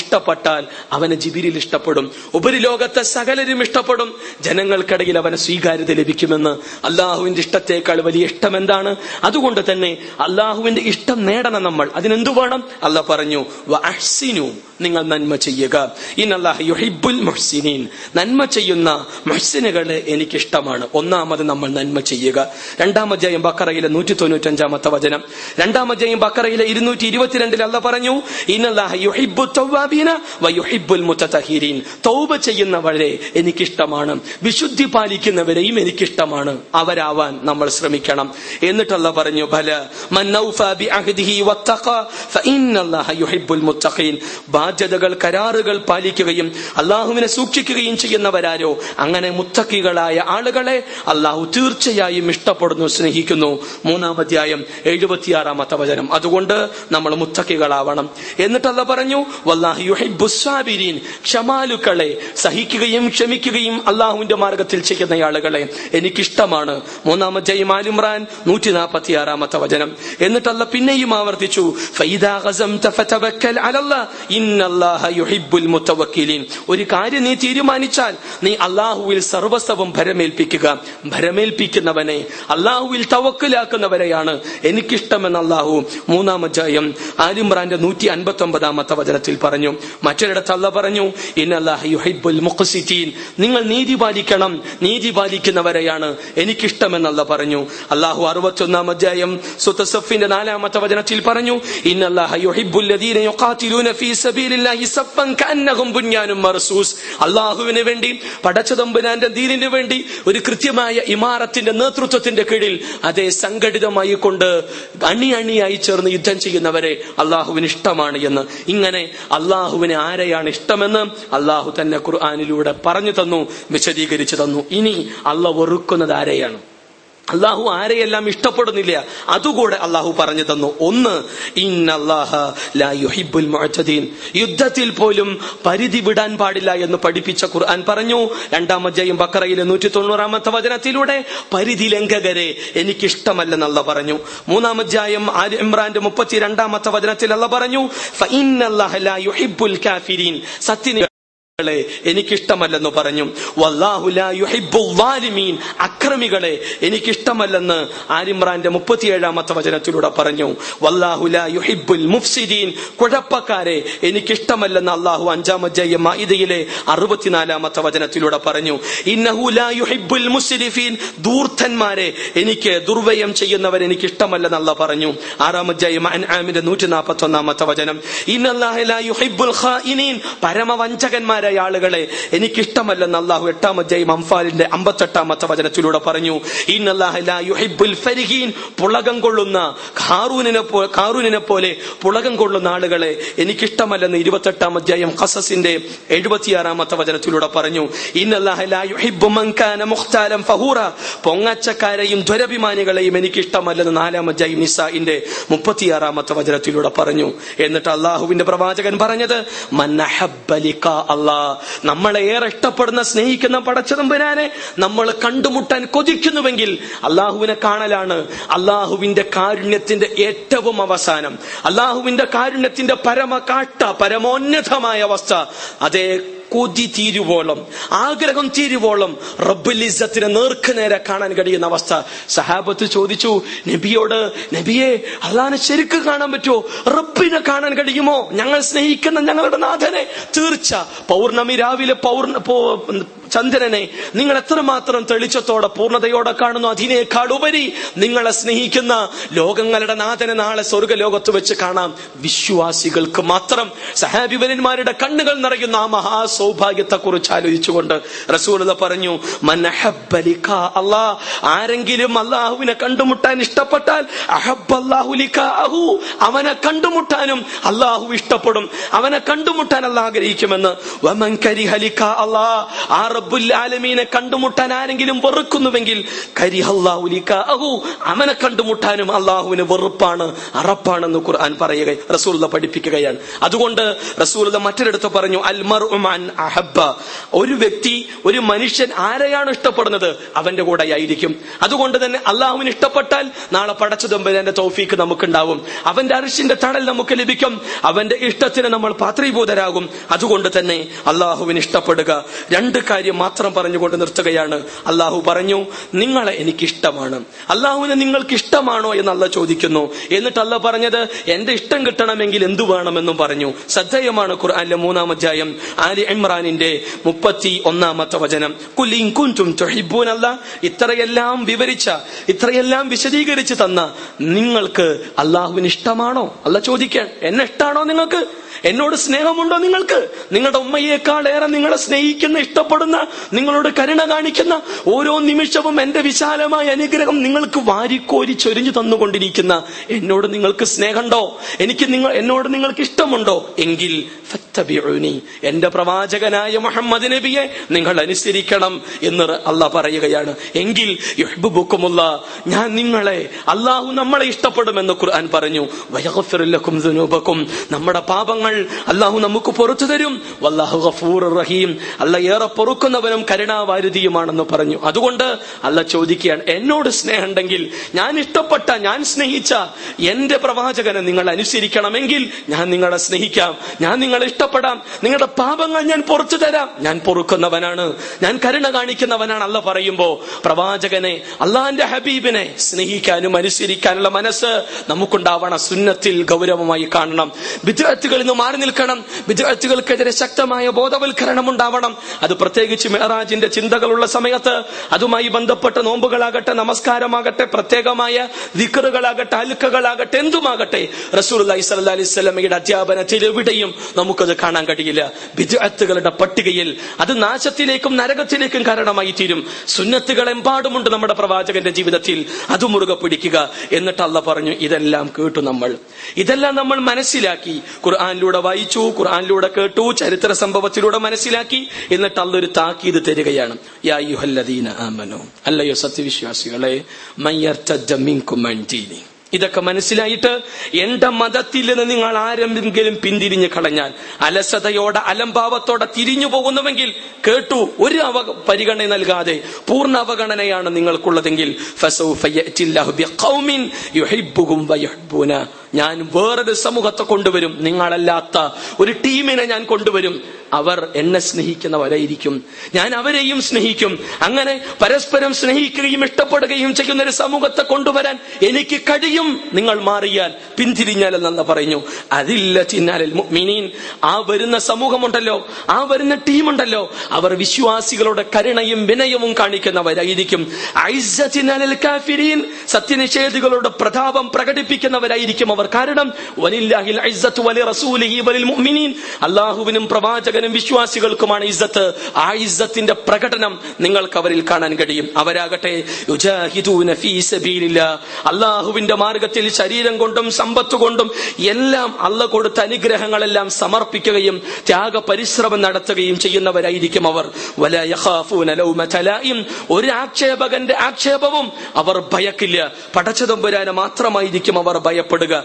ഇഷ്ടപ്പെട്ടാൽ അവനെ ജിബിരിൽ ഇഷ്ടപ്പെടും. ഉപരിലോകത്തെ സകലരും ഇഷ്ടപ്പെടും. ജനങ്ങൾക്കിടയിൽ അവന് സ്വീകാര്യത ലഭിക്കുമെന്ന് അള്ളാഹുവിന്റെ ഇഷ്ടത്തേക്കാൾ വലിയ ഇഷ്ടം എന്താണ്? അതുകൊണ്ട് തന്നെ അള്ളാഹുവിന്റെ ഇഷ്ടം നേടണം നമ്മൾ. അതിനെന്തു വേണം? അല്ല പറഞ്ഞു അഹ്സിനു നിങ്ങൾ നന്മ ചെയ്യുക. ഇന്നല്ലാഹു യുഹിബ്ബുൽ മുഹ്സിനീൻ. നന്മ ചെയ്യുന്ന മഹ്സിനുകളെ എനിക്കിഷ്ടമാണ്. ഒന്നാമത് നമ്മൾ നന്മ ചെയ്യുക. രണ്ടാമധ്യായം ബക്കറയിലെ നൂറ്റി തൊണ്ണൂറ്റഞ്ചാമത്തെ വചനം രണ്ടാമധ്യായം ബക്കറയിലെ ഇരുന്നൂറ്റി ഇരുപത്തിരണ്ടിൽ അല്ല പറഞ്ഞു ഇന്നല്ലാഹ തൗബ ചെയ്യുന്നവരെ എനിക്കിഷ്ടമാണ്. വിശുദ്ധി പാലിക്കുന്നവരെയും എനിക്കിഷ്ടമാണ്. അവരാവാൻ നമ്മൾ ശ്രമിക്കണം. എന്നിട്ടല്ല പറഞ്ഞു ഫല ബാധ്യതകൾ കരാറുകൾ പാലിക്കുകയും അള്ളാഹുവിനെ സൂക്ഷിക്കുകയും ചെയ്യുന്നവരാരോ അങ്ങനെ മുത്തക്കികളായ ആളുകളെ അള്ളാഹു തീർച്ചയായും ഇഷ്ടപ്പെടുന്നു സ്നേഹിക്കുന്നു. മൂന്നാം അധ്യായം എഴുപത്തിയാറാമത്തെ വചനം. അതുകൊണ്ട് നമ്മൾ മുത്തക്കികളാവണം എന്നിട്ടല്ല പറഞ്ഞു വല്ലാഹി യുഹിബ്ബുസ്സാബിരീൻ ക്ഷമാലുക്കളെ സഹിക്കുകയും ക്ഷമിക്കുകയും അള്ളാഹുവിന്റെ മാർഗത്തിൽ ചെയ്യുന്ന ആളുകളെ എനിക്കിഷ്ടമാണ്. മൂന്നാമത്തെ ആലിമ്രാൻ നൂറ്റി നാൽപ്പത്തി ആറാമത്തെ വചനം. എന്നിട്ടല്ല പിന്നെയും ആവർത്തിച്ചു ഒരു കാര്യം നീ തീരുമാനിച്ചാൽ നീ അള്ളാഹുവിൽ സർവസ്വം ഭരമേൽപ്പിക്കുക. ഭരമേൽപ്പിക്കുന്നവനെ അള്ളാഹുവിൽ തവക്കിലാക്കുന്നവരെയാണ് എനിക്കിഷ്ടമെന്ന് അള്ളാഹു മൂന്നാമധ്യായം ആലിമ്രാന്റെ നൂറ്റി അൻപത്തി ഒമ്പതാമത്തെ വചനത്തിൽ പറഞ്ഞു. മറ്റൊരിടത്ത് അല്ല പറഞ്ഞു ഇന്നല്ലാഹ യുഹിബ്ബുൽ മുഖ്സിറ്റീൻ നിങ്ങൾ നീതി പാലിക്കണം നീതി പാലിക്കുന്നവരെയാണ് എനിക്കിഷ്ടമെന്നല്ല പറഞ്ഞു. അള്ളാഹു അറുപത്തൊന്നാം അധ്യായം സുത്തസഫിന്റെ നാലാമത്തെ വചനത്തിൽ പറഞ്ഞു അള്ളാഹുവിന് വേണ്ടി പടച്ചതമ്പുരാന്റെ ദീനിനു വേണ്ടി ഒരു കൃത്യമായ ഇമാറത്തിന്റെ നേതൃത്വത്തിന്റെ കീഴിൽ അതേ സംഘടിതമായി കൊണ്ട് അണി അണിയായി ചേർന്ന് യുദ്ധം ചെയ്യുന്നവരെ അള്ളാഹുവിന് ഇഷ്ടമാണ് എന്ന്. ഇങ്ങനെ അള്ളാഹുവിന് ആരെയാണ് ഇഷ്ടമെന്ന് അള്ളാഹു തന്നെ ഖുർആാനിലൂടെ പറഞ്ഞു തന്നു വിശദീകരിച്ചു തന്നു. ഇനി അള്ള വെറുക്കുന്നത് ആരെയാണ്? അള്ളാഹു ആരെയെല്ലാം ഇഷ്ടപ്പെടുന്നില്ല അതുകൂടെ അള്ളാഹു പറഞ്ഞു തന്നു. ഒന്ന് മുഅ്തദീൻ യുദ്ധത്തിൽ പോലും പരിധി വിടാൻ പാടില്ല എന്ന് പഠിപ്പിച്ച ഖുർആൻ പറഞ്ഞു. രണ്ടാം അധ്യായം ബക്കറയിലെ നൂറ്റി തൊണ്ണൂറാമത്തെ വചനത്തിലൂടെ പരിധി ലംഘകരെ എനിക്കിഷ്ടമല്ലെന്നല്ല പറഞ്ഞു. മൂന്നാം അധ്യായം ആര് ഇമ്രാന്റെ മുപ്പത്തി രണ്ടാമത്തെ വചനത്തിൽ അല്ല പറഞ്ഞു ഫഇന്നല്ലാഹ എനിക്കിഷ്ടമല്ലെന്ന് പറഞ്ഞു. വല്ലാഹുലിമീൻ അക്രമികളെ എനിക്കിഷ്ടമല്ലെന്ന് ആരിമ്രാന്റെ മുപ്പത്തിയേഴാമത്തെ വചനത്തിലൂടെ പറഞ്ഞു. വല്ലാഹു ലാ യുഹിബ്ബുൽ മുഫ്സിദീൻ. കുഴപ്പക്കാരെ എനിക്കിഷ്ടമല്ലെന്ന് അള്ളാഹു അഞ്ചാം അധ്യായം മാഇദയിലെ അറുപത്തിനാലാമത്തെ വചനത്തിലൂടെ പറഞ്ഞു. ഇന്നഹു മുസ്ലിഫീൻ ദൂർത്തന്മാരെ എനിക്ക് ദുർവ്യയം ചെയ്യുന്നവർ എനിക്ക് ഇഷ്ടമല്ലെന്ന് അല്ല പറഞ്ഞു. ആറാം അധ്യായം അൻആമിന്റെ നൂറ്റി നാൽപ്പത്തി ഒന്നാമത്തെ വചനം. ഇന്നല്ലാഹ ലാ യുഹിബ്ബുൽ ഖായിനീൻ പരമവഞ്ചകന്മാരെ ായ ആളുകളെ എനിക്കിഷ്ടമല്ലെന്ന് അള്ളാഹു എട്ടാം അധ്യായം അംഫാലിന്റെ അമ്പത്തെട്ടാമത്തെ വചനത്തിലൂടെ പറഞ്ഞു. ഫരിഹീൻ പുളകം കൊള്ളുന്ന ഖാറൂനിനെ ഖാറൂനിനെ പോലെ പുളകം കൊള്ളുന്ന ആളുകളെ എനിക്കിഷ്ടമല്ലെന്ന് ഇരുപത്തെട്ടാം അധ്യായം ഖസസിന്റെ എഴുപത്തിയാറാമത്തെ വചനത്തിലൂടെ പറഞ്ഞു. പൊങ്ങച്ചക്കാരെയും ദ്വരഭിമാനികളെയും എനിക്കിഷ്ടമല്ലെന്ന് നാലാം അധ്യായം നിസാഇന്റെ മുപ്പത്തിയാറാമത്തെ വചനത്തിലൂടെ പറഞ്ഞു. എന്നിട്ട് അള്ളാഹുവിന്റെ പ്രവാചകൻ പറഞ്ഞത് മന്നഹബ്ബലിക്ക അള്ളാ നമ്മളെ ഏറെ ഇഷ്ടപ്പെടുന്ന സ്നേഹിക്കുന്ന പടച്ചതമ്പുരാനെ നമ്മൾ കണ്ടുമുട്ടാൻ കൊതിക്കുന്നുവെങ്കിൽ അള്ളാഹുവിനെ കാണലാണ് അള്ളാഹുവിന്റെ കാരുണ്യത്തിന്റെ ഏറ്റവും അവസാനം. അള്ളാഹുവിന്റെ കാരുണ്യത്തിന്റെ പരമ കാട്ട പരമോന്നതമായ അവസ്ഥ. അതേ കൊതി തീരുവോളം ആഗ്രഹം തീരുവോളം റബ്ബുലിസത്തിന് നേർക്കുനേരെ നേർക്ക് നേരെ കാണാൻ കഴിയുന്ന അവസ്ഥ. സഹാബത്ത് ചോദിച്ചു നബിയോട് നബിയെ അള്ളാനെ ശരിക്ക് കാണാൻ പറ്റുമോ? റബ്ബിനെ കാണാൻ കഴിയുമോ? ഞങ്ങൾ സ്നേഹിക്കുന്ന ഞങ്ങളുടെ നാഥനെ. തീർച്ച. പൗർണമി രാവിലെ പൗർണ ചന്ദ്രനെ നിങ്ങൾ എത്രമാത്രം തെളിച്ചത്തോടെ പൂർണതയോടെ കാണുന്നു അതിനേക്കാൾ ഉപരി നിങ്ങളെ സ്നേഹിക്കുന്ന ലോകങ്ങളുടെ നാഥനെ നാളെ സ്വർഗലോകത്ത് വെച്ച് കാണാം. വിശ്വാസികൾക്ക് മാത്രം സഹാബിബനന്മാരുടെ കണ്ണുകൾ നിറയുന്ന ആ മഹാസൗഭാഗ്യത്തെ കുറിച്ച് ആലോചിച്ചുകൊണ്ട് റസൂലത പറഞ്ഞു അള്ളാ ആരെങ്കിലും അള്ളാഹുവിനെ കണ്ടുമുട്ടാൻ ഇഷ്ടപ്പെട്ടാൽ അഹബ്ബല്ലാഹുലിഖാഹു അവനെ കണ്ടുമുട്ടാനും അള്ളാഹു ഇഷ്ടപ്പെടും. അവനെ കണ്ടുമുട്ടാൻ അല്ല ആഗ്രഹിക്കുമെന്ന് വമൻ കരിഹലിക്ക അള്ളാ റബ്ബുൽ ആലമീനെ കണ്ടുമുട്ടാൻ ആരെങ്കിലും വെറുക്കുന്നുവെങ്കിൽ കരിഹല്ലാഹുലിഖാഹു അവനെ കണ്ടുമുട്ടാനും അള്ളാഹുവിന് വെറുപ്പാണ് അറപ്പാണെന്ന് ഖുർആൻ പറയുക റസൂൽ പഠിപ്പിക്കുകയാണ്. അതുകൊണ്ട് റസൂൽ മറ്റൊരിടത്ത് പറഞ്ഞു അൽമർ ഉമാൻ അഹബ്ബ. ഒരു വ്യക്തി ഒരു മനുഷ്യൻ ആരെയാണ് ഇഷ്ടപ്പെടുന്നത്? അവന്റെ കൂടെ ആയിരിക്കും അതുകൊണ്ട് തന്നെ അള്ളാഹുവിന് ഇഷ്ടപ്പെട്ടാൽ നാളെ പടച്ചു തോഫീക്ക് നമുക്കുണ്ടാവും. അവന്റെ അറിഷിന്റെ തണൽ നമുക്ക് ലഭിക്കും. അവന്റെ ഇഷ്ടത്തിന് നമ്മൾ പാത്രീഭൂതരാകും. അതുകൊണ്ട് തന്നെ അള്ളാഹുവിന് ഇഷ്ടപ്പെടുക. രണ്ട് കാര്യം കാര്യം മാത്രം പറഞ്ഞുകൊണ്ട് നിർത്തുകയാണ്. അള്ളാഹു പറഞ്ഞു നിങ്ങളെ എനിക്കിഷ്ടമാണ്. അള്ളാഹുവിനെ നിങ്ങൾക്ക് ഇഷ്ടമാണോ എന്ന് അല്ല ചോദിക്കുന്നു. എന്നിട്ട് അല്ല പറഞ്ഞത് എന്റെ ഇഷ്ടം കിട്ടണമെങ്കിൽ എന്തു വേണമെന്നും പറഞ്ഞു. ശ്രദ്ധേയമാണ് ഖുർആാനിലെ മൂന്നാം അധ്യായം ആലി ഇമ്രാനിന്റെ മുപ്പത്തി ഒന്നാമത്തെ വചനം കുലിങ്കുഞ്ചും ഇത്രയെല്ലാം വിവരിച്ച ഇത്രയെല്ലാം വിശദീകരിച്ച് തന്ന നിങ്ങൾക്ക് അള്ളാഹുവിന് ഇഷ്ടമാണോ? അല്ല ചോദിക്കാൻ. എന്നെ ഇഷ്ടമാണോ നിങ്ങൾക്ക്? എന്നോട് സ്നേഹമുണ്ടോ നിങ്ങൾക്ക്? നിങ്ങളുടെ ഉമ്മയേക്കാൾ ഏറെ നിങ്ങളെ സ്നേഹിക്കുന്ന ഇഷ്ടപ്പെടുന്ന നിങ്ങളോട് കരുണ കാണിക്കുന്ന ഓരോ നിമിഷവും എന്റെ വിശാലമായ അനുഗ്രഹം നിങ്ങൾക്ക് വാരിക്കോരി ചൊരിഞ്ഞു തന്നുകൊണ്ടിരിക്കുന്ന എന്നോട് നിങ്ങൾക്ക് സ്നേഹമുണ്ടോ? എനിക്ക് നിങ്ങൾ എന്നോട് നിങ്ങൾക്ക് ഇഷ്ടമുണ്ടോ? എങ്കിൽ എന്റെ പ്രവാചകനായ മുഹമ്മദ് നബിയെ നിങ്ങൾ അനുസരിക്കണം എന്ന് അള്ളാഹ് പറയുകയാണ്. എങ്കിൽ ഞാൻ നിങ്ങളെ അള്ളാഹു നമ്മളെ ഇഷ്ടപ്പെടുമെന്ന് ഖുർആൻ പറഞ്ഞു. നമ്മുടെ പാപങ്ങൾ അള്ളാഹു നമുക്ക് പുറത്തു തരും. വല്ലാഹു ഗഫൂർ റഹീം. അല്ല ഏറെ പൊറുക്കുന്നവനും കരുണാവാരുതിയുമാണെന്ന് പറഞ്ഞു. അതുകൊണ്ട് അല്ല ചോദിക്കുകയാണ് എന്നോട് സ്നേഹമുണ്ടെങ്കിൽ ഞാൻ ഇഷ്ടപ്പെട്ട ഞാൻ സ്നേഹിച്ച എന്റെ പ്രവാചകനെ നിങ്ങൾ അനുസരിക്കണമെങ്കിൽ ഞാൻ നിങ്ങളെ സ്നേഹിക്കാം. ഞാൻ നിങ്ങളെ ഇഷ്ടപ്പെടാം. നിങ്ങളുടെ പാപങ്ങൾ ഞാൻ പൊറത്തു തരാം. ഞാൻ പൊറുക്കുന്നവനാണ്. ഞാൻ കരുണ കാണിക്കുന്നവനാണ്. അല്ല പറയുമ്പോ പ്രവാചകനെ അള്ളാന്റെ ഹബീബിനെ സ്നേഹിക്കാനും അനുസരിക്കാനുള്ള മനസ്സ് നമുക്കുണ്ടാവണം. സുന്നത്തിൽ ഗൗരവമായി കാണണം. വിദ്യാർത്ഥികളിൽ നിന്ന് മാറി നിൽക്കണം. വിദ്യാർത്ഥികൾക്കെതിരെ ശക്തമായ ബോധവൽക്കരണം ഉണ്ടാവണം. അത് പ്രത്യേകിച്ച് മെഹറാജിന്റെ ചിന്തകളുള്ള സമയത്ത്. അതുമായി ബന്ധപ്പെട്ട നോമ്പുകളാകട്ടെ നമസ്കാരമാകട്ടെ പ്രത്യേകമായ വിക്കറുകളാകട്ടെ അലുക്കകളാകട്ടെ എന്തുമാകട്ടെ റസൂൽ അലൈഹി സ്വലമയുടെ അധ്യാപനത്തിൽ എവിടെയും നമുക്കത് കാണാൻ കഴിയില്ല. വിദ്യാർത്ഥികളുടെ പട്ടികയിൽ അത് നാശത്തിലേക്കും നരകത്തിലേക്കും കാരണമായി തീരും സുന്നത്തുകൾ എമ്പാടുമുണ്ട് നമ്മുടെ പ്രവാചകന്റെ ജീവിതത്തിൽ. അത് മുറുകെ പിടിക്കുക. എന്നിട്ട് അല്ല പറഞ്ഞു ഇതെല്ലാം കേട്ടു നമ്മൾ. ഇതെല്ലാം നമ്മൾ മനസ്സിലാക്കി. ഖുർആാനിലൂടെ വായിച്ചു ഖുർആാനിലൂടെ കേട്ടു ചരിത്ര സംഭവത്തിലൂടെ മനസ്സിലാക്കി എന്നിട്ട് അല്ലൊരു താക്കീത് തരികയാണ്. യാ യുഹല്ലദീന അല്ലയോ സത്യവിശ്വാസികളെ മയ്യർ ചീനി അൻ ദീനി ഇതൊക്കെ മനസ്സിലായിട്ട് എന്റെ മതത്തിൽ നിന്ന് നിങ്ങൾ ആരെങ്കിലും പിന്തിരിഞ്ഞു കളഞ്ഞാൽ അലസതയോടെ അലംഭാവത്തോടെ തിരിഞ്ഞു പോകുന്നുവെങ്കിൽ കേട്ടു ഒരു അവ പരിഗണന നൽകാതെ പൂർണ അവഗണനയാണ് നിങ്ങൾക്കുള്ളതെങ്കിൽ ഞാൻ വേറൊരു സമൂഹത്തെ കൊണ്ടുവരും നിങ്ങളല്ലാത്ത ഒരു ടീമിനെ ഞാൻ കൊണ്ടുവരും. അവർ എന്നെ സ്നേഹിക്കുന്നവരായിരിക്കും. ഞാൻ അവരെയും സ്നേഹിക്കും. അങ്ങനെ പരസ്പരം സ്നേഹിക്കുകയും ഇഷ്ടപ്പെടുകയും ചെയ്യുന്ന ഒരു സമൂഹത്തെ കൊണ്ടുവരാൻ എനിക്ക് കഴിയും. നിങ്ങൾ മാറിയാൽ പിന്തിരിഞ്ഞാൽ എന്നല്ല പറഞ്ഞു അതില്ല ചിന്നാലിൽ മുഅ്മിനീൻ. ആ വരുന്ന സമൂഹമുണ്ടല്ലോ. ആ വരുന്ന ടീമുണ്ടല്ലോ. അവർ വിശ്വാസികളുടെ കരുണയും വിനയവും കാണിക്കുന്നവരായിരിക്കും. കാഫിരീൻ. സത്യനിഷേധികളുടെ പ്രതാപം പ്രകടിപ്പിക്കുന്നവരായിരിക്കും അവർ. കാരണം വലില്ലാഹിൽ അല്ലാഹുവിനും പ്രവാചകനും വിശ്വാസികൾക്കുമാണ് ഇസ്സത്ത്. ആ ഇസ്സത്തിന്റെ പ്രകടനം നിങ്ങൾക്ക് അവരിൽ കാണാൻ കഴിയും. അവരാകട്ടെ അള്ളാഹുവിന്റെ അല്ലാഹുവിന്റെ മാർഗത്തിൽ ശരീരം കൊണ്ടും സമ്പത്ത് കൊണ്ടും എല്ലാം അള്ള കൊടുത്ത അനുഗ്രഹങ്ങളെല്ലാം സമർപ്പിക്കുകയും ത്യാഗ പരിശ്രമം നടത്തുകയും ചെയ്യുന്നവരായിരിക്കും അവർ. ഒരു ആക്ഷേപകന്റെ ആക്ഷേപവും അവർ ഭയക്കില്ല. പടച്ചതമ്പുരാനെ മാത്രമായിരിക്കും അവർ ഭയപ്പെടുക.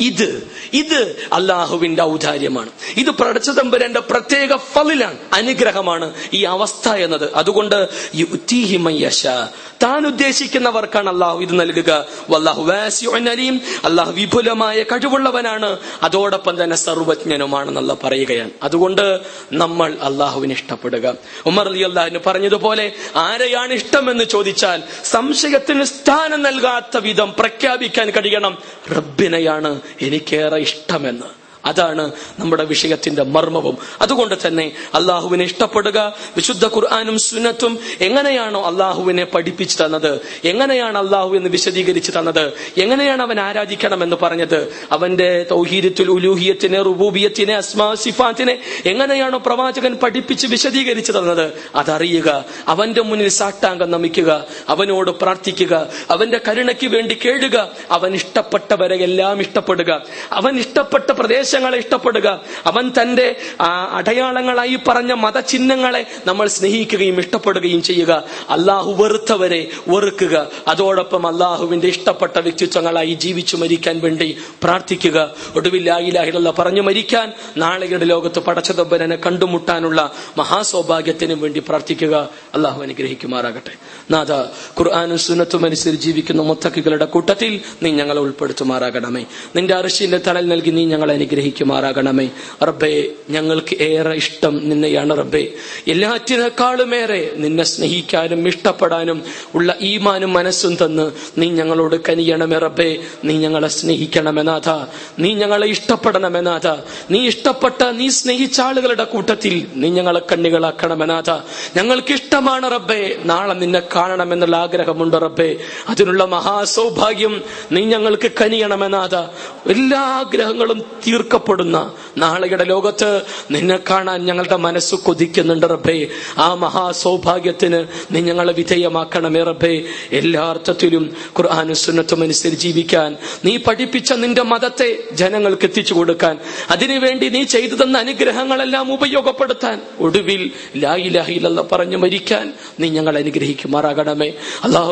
ഇത് ഇത് അള്ളാഹുവിന്റെ ഔദാര്യമാണ്. ഇത് പടച്ചതമ്പുരാന്റെ പ്രത്യേക ഫലിലാണ് അനുഗ്രഹമാണ് ഈ അവസ്ഥ എന്നത്. അതുകൊണ്ട് താൻ ഉദ്ദേശിക്കുന്നവർക്കാണ് അള്ളാഹു ഇത് നൽകുന്നത്. നൽകുക വല്ലാഹു വാസിഉൻ അല്ലാഹു വിപുലമായ കഴിവുള്ളവനാണ്. അതോടൊപ്പം തന്നെ സർവജ്ഞനുമാണെന്നുള്ള പറയുകയാണ്. അതുകൊണ്ട് നമ്മൾ അള്ളാഹുവിനെ ഇഷ്ടപ്പെടുക. ഉമർ അലി അള്ളാഹിന് പറഞ്ഞതുപോലെ ആരെയാണ് ഇഷ്ടമെന്ന് ചോദിച്ചാൽ സംശയത്തിന് സ്ഥാനം നൽകാത്ത വിധം പ്രഖ്യാപിക്കാൻ കഴിയണം. റബ്ബിനെയാണ് എനിക്കേറെ ഇഷ്ടമെന്ന്. അതാണ് നമ്മുടെ വിഷയത്തിന്റെ മർമ്മവും. അതുകൊണ്ട് തന്നെ അള്ളാഹുവിനെ ഇഷ്ടപ്പെടുക വിശുദ്ധ ഖുർആാനും സുന്നത്തും എങ്ങനെയാണോ അള്ളാഹുവിനെ പഠിപ്പിച്ചു തന്നത് എങ്ങനെയാണ് അള്ളാഹു എന്ന് വിശദീകരിച്ചു തന്നത് എങ്ങനെയാണ് അവൻ ആരാധിക്കണം എന്ന് പറഞ്ഞത് അവന്റെ തൗഹീദത്തിൽ ഉലൂഹിയത്തിനെ റുബൂബിയത്തിനെ അസ്മാ സിഫാത്തിനെ എങ്ങനെയാണോ പ്രവാചകൻ പഠിപ്പിച്ച് വിശദീകരിച്ചു തന്നത് അതറിയുക അവന്റെ മുന്നിൽ സാഷ്ടാംഗം നമിക്കുക അവനോട് പ്രാർത്ഥിക്കുക അവന്റെ കരുണയ്ക്ക് വേണ്ടി കേടുക അവൻ ഇഷ്ടപ്പെട്ടവരെ എല്ലാം ഇഷ്ടപ്പെടുക. അവൻ ഇഷ്ടപ്പെട്ട പ്രദേശങ്ങളെ ഇഷ്ടപ്പെടുക. അവൻ തന്റെ അടയാളങ്ങളായി പറഞ്ഞ മതചിഹ്നങ്ങളെ നമ്മൾ സ്നേഹിക്കുകയും ഇഷ്ടപ്പെടുകയും ചെയ്യുക. അള്ളാഹു വെറുത്തവരെ വെറുക്കുക. അതോടൊപ്പം അള്ളാഹുവിന്റെ ഇഷ്ടപ്പെട്ട വ്യക്തിത്വങ്ങളായി ജീവിച്ചു മരിക്കാൻ വേണ്ടി പ്രാർത്ഥിക്കുക. ഒടുവിൽ ലായിലാഹിലുള്ള പറഞ്ഞു മരിക്കാൻ നാളെയുടെ ലോകത്ത് പടച്ചതൊಬ್ಬരനെ കണ്ടുമുട്ടാനുള്ള മഹാസൗഭാഗ്യത്തിനും വേണ്ടി പ്രാർത്ഥിക്കുക. അള്ളാഹു അനുഗ്രഹിക്കുമാറാകട്ടെ. നാഥ ഖുർആാനും സുനത്തും അനുസരിച്ച് ജീവിക്കുന്ന മുത്തക്കുകളുടെ കൂട്ടത്തിൽ നീ ഞങ്ങളെ ഉൾപ്പെടുത്തുമാറാകണമേ. നിന്റെ അറിശിന്റെ തണൽ നൽകി നീ ഞങ്ങളെ അനുഗ്രഹിക്കും അനുഗ്രഹിക്കുമാറാകണമേ. റബ്ബേ ഞങ്ങൾക്ക് ഏറെ ഇഷ്ടം നിന്നെയാണ് റബ്ബേ. എല്ലാറ്റിനേക്കാളുമേറെ നിന്നെ സ്നേഹിക്കാനും ഇഷ്ടപ്പെടാനും ഉള്ള ഈമാനും മനസ്സും തന്ന് നീ ഞങ്ങളോട് കനിയണമേ റബ്ബേ. നീ ഞങ്ങളെ സ്നേഹിക്കണമേ നാഥ. നീ ഞങ്ങളെ ഇഷ്ടപ്പെടണമേ നാഥ. നീ ഇഷ്ടപ്പെട്ട നീ സ്നേഹിച്ച ആളുകളുടെ കൂട്ടത്തിൽ നീ ഞങ്ങളെ കണ്ണികളാക്കണമെന്നാഥ ഞങ്ങൾക്ക് ഇഷ്ടമാണ് റബ്ബേ. നാളെ നിന്നെ കാണണമെന്നുള്ള ആഗ്രഹമുണ്ട് റബ്ബേ. അതിനുള്ള മഹാസൗഭാഗ്യം നീ ഞങ്ങൾക്ക് കനിയണമേ നാഥ. എല്ലാ ആഗ്രഹങ്ങളും തീർക്കപ്പെടുന്ന നാളെയുടെ ലോകത്ത് നിന്നെ കാണാൻ ഞങ്ങളുടെ മനസ്സ് കൊതിക്കുന്നുണ്ട് റബ്ബേ ആ മഹാസൗഭാഗ്യത്തിന് നീ ഞങ്ങളെ വിധേയമാക്കണമേ റബ്ബേ എല്ലാ അർത്ഥത്തിലും ഖുർആാനും സുന്നത്തും അനുസരിച്ച് ജീവിക്കാൻ നീ പഠിപ്പിച്ച നിന്റെ മതത്തെ ജനങ്ങൾക്ക് എത്തിച്ചു കൊടുക്കാൻ അതിനുവേണ്ടി നീ ചെയ്തു തന്ന അനുഗ്രഹങ്ങളെല്ലാം ഉപയോഗപ്പെടുത്താൻ ഒടുവിൽ ലായിലാഹില്ല പറഞ്ഞു മരിക്കാൻ നീ ഞങ്ങൾ അനുഗ്രഹിക്കുമാറാകണമേ അള്ളാഹു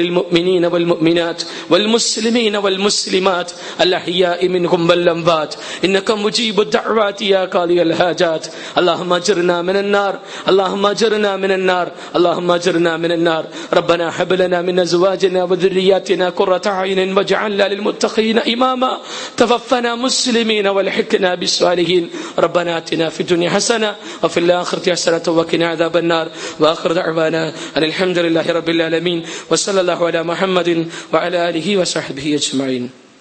المؤمنين والمؤمنات والمسلمين والمسلمات الأحياء منهم والأموات إنك مجيب الدعوات يا قاضي الحاجات. اللهم أجرنا من النار. اللهم أجرنا من النار. اللهم أجرنا من النار. ربنا هب لنا من أزواجنا وذرياتنا قرة عين واجعلنا للمتقين إماما. توفنا مسلمين والحقنا بالصالحين. ربنا آتنا في الدنيا حسنة وفي الآخرة حسنة وقنا عذاب النار. وآخر دعوانا أن الحمد لله رب العالمين. وصلى الله على محمد وعلى آله وصحبه أجمعين.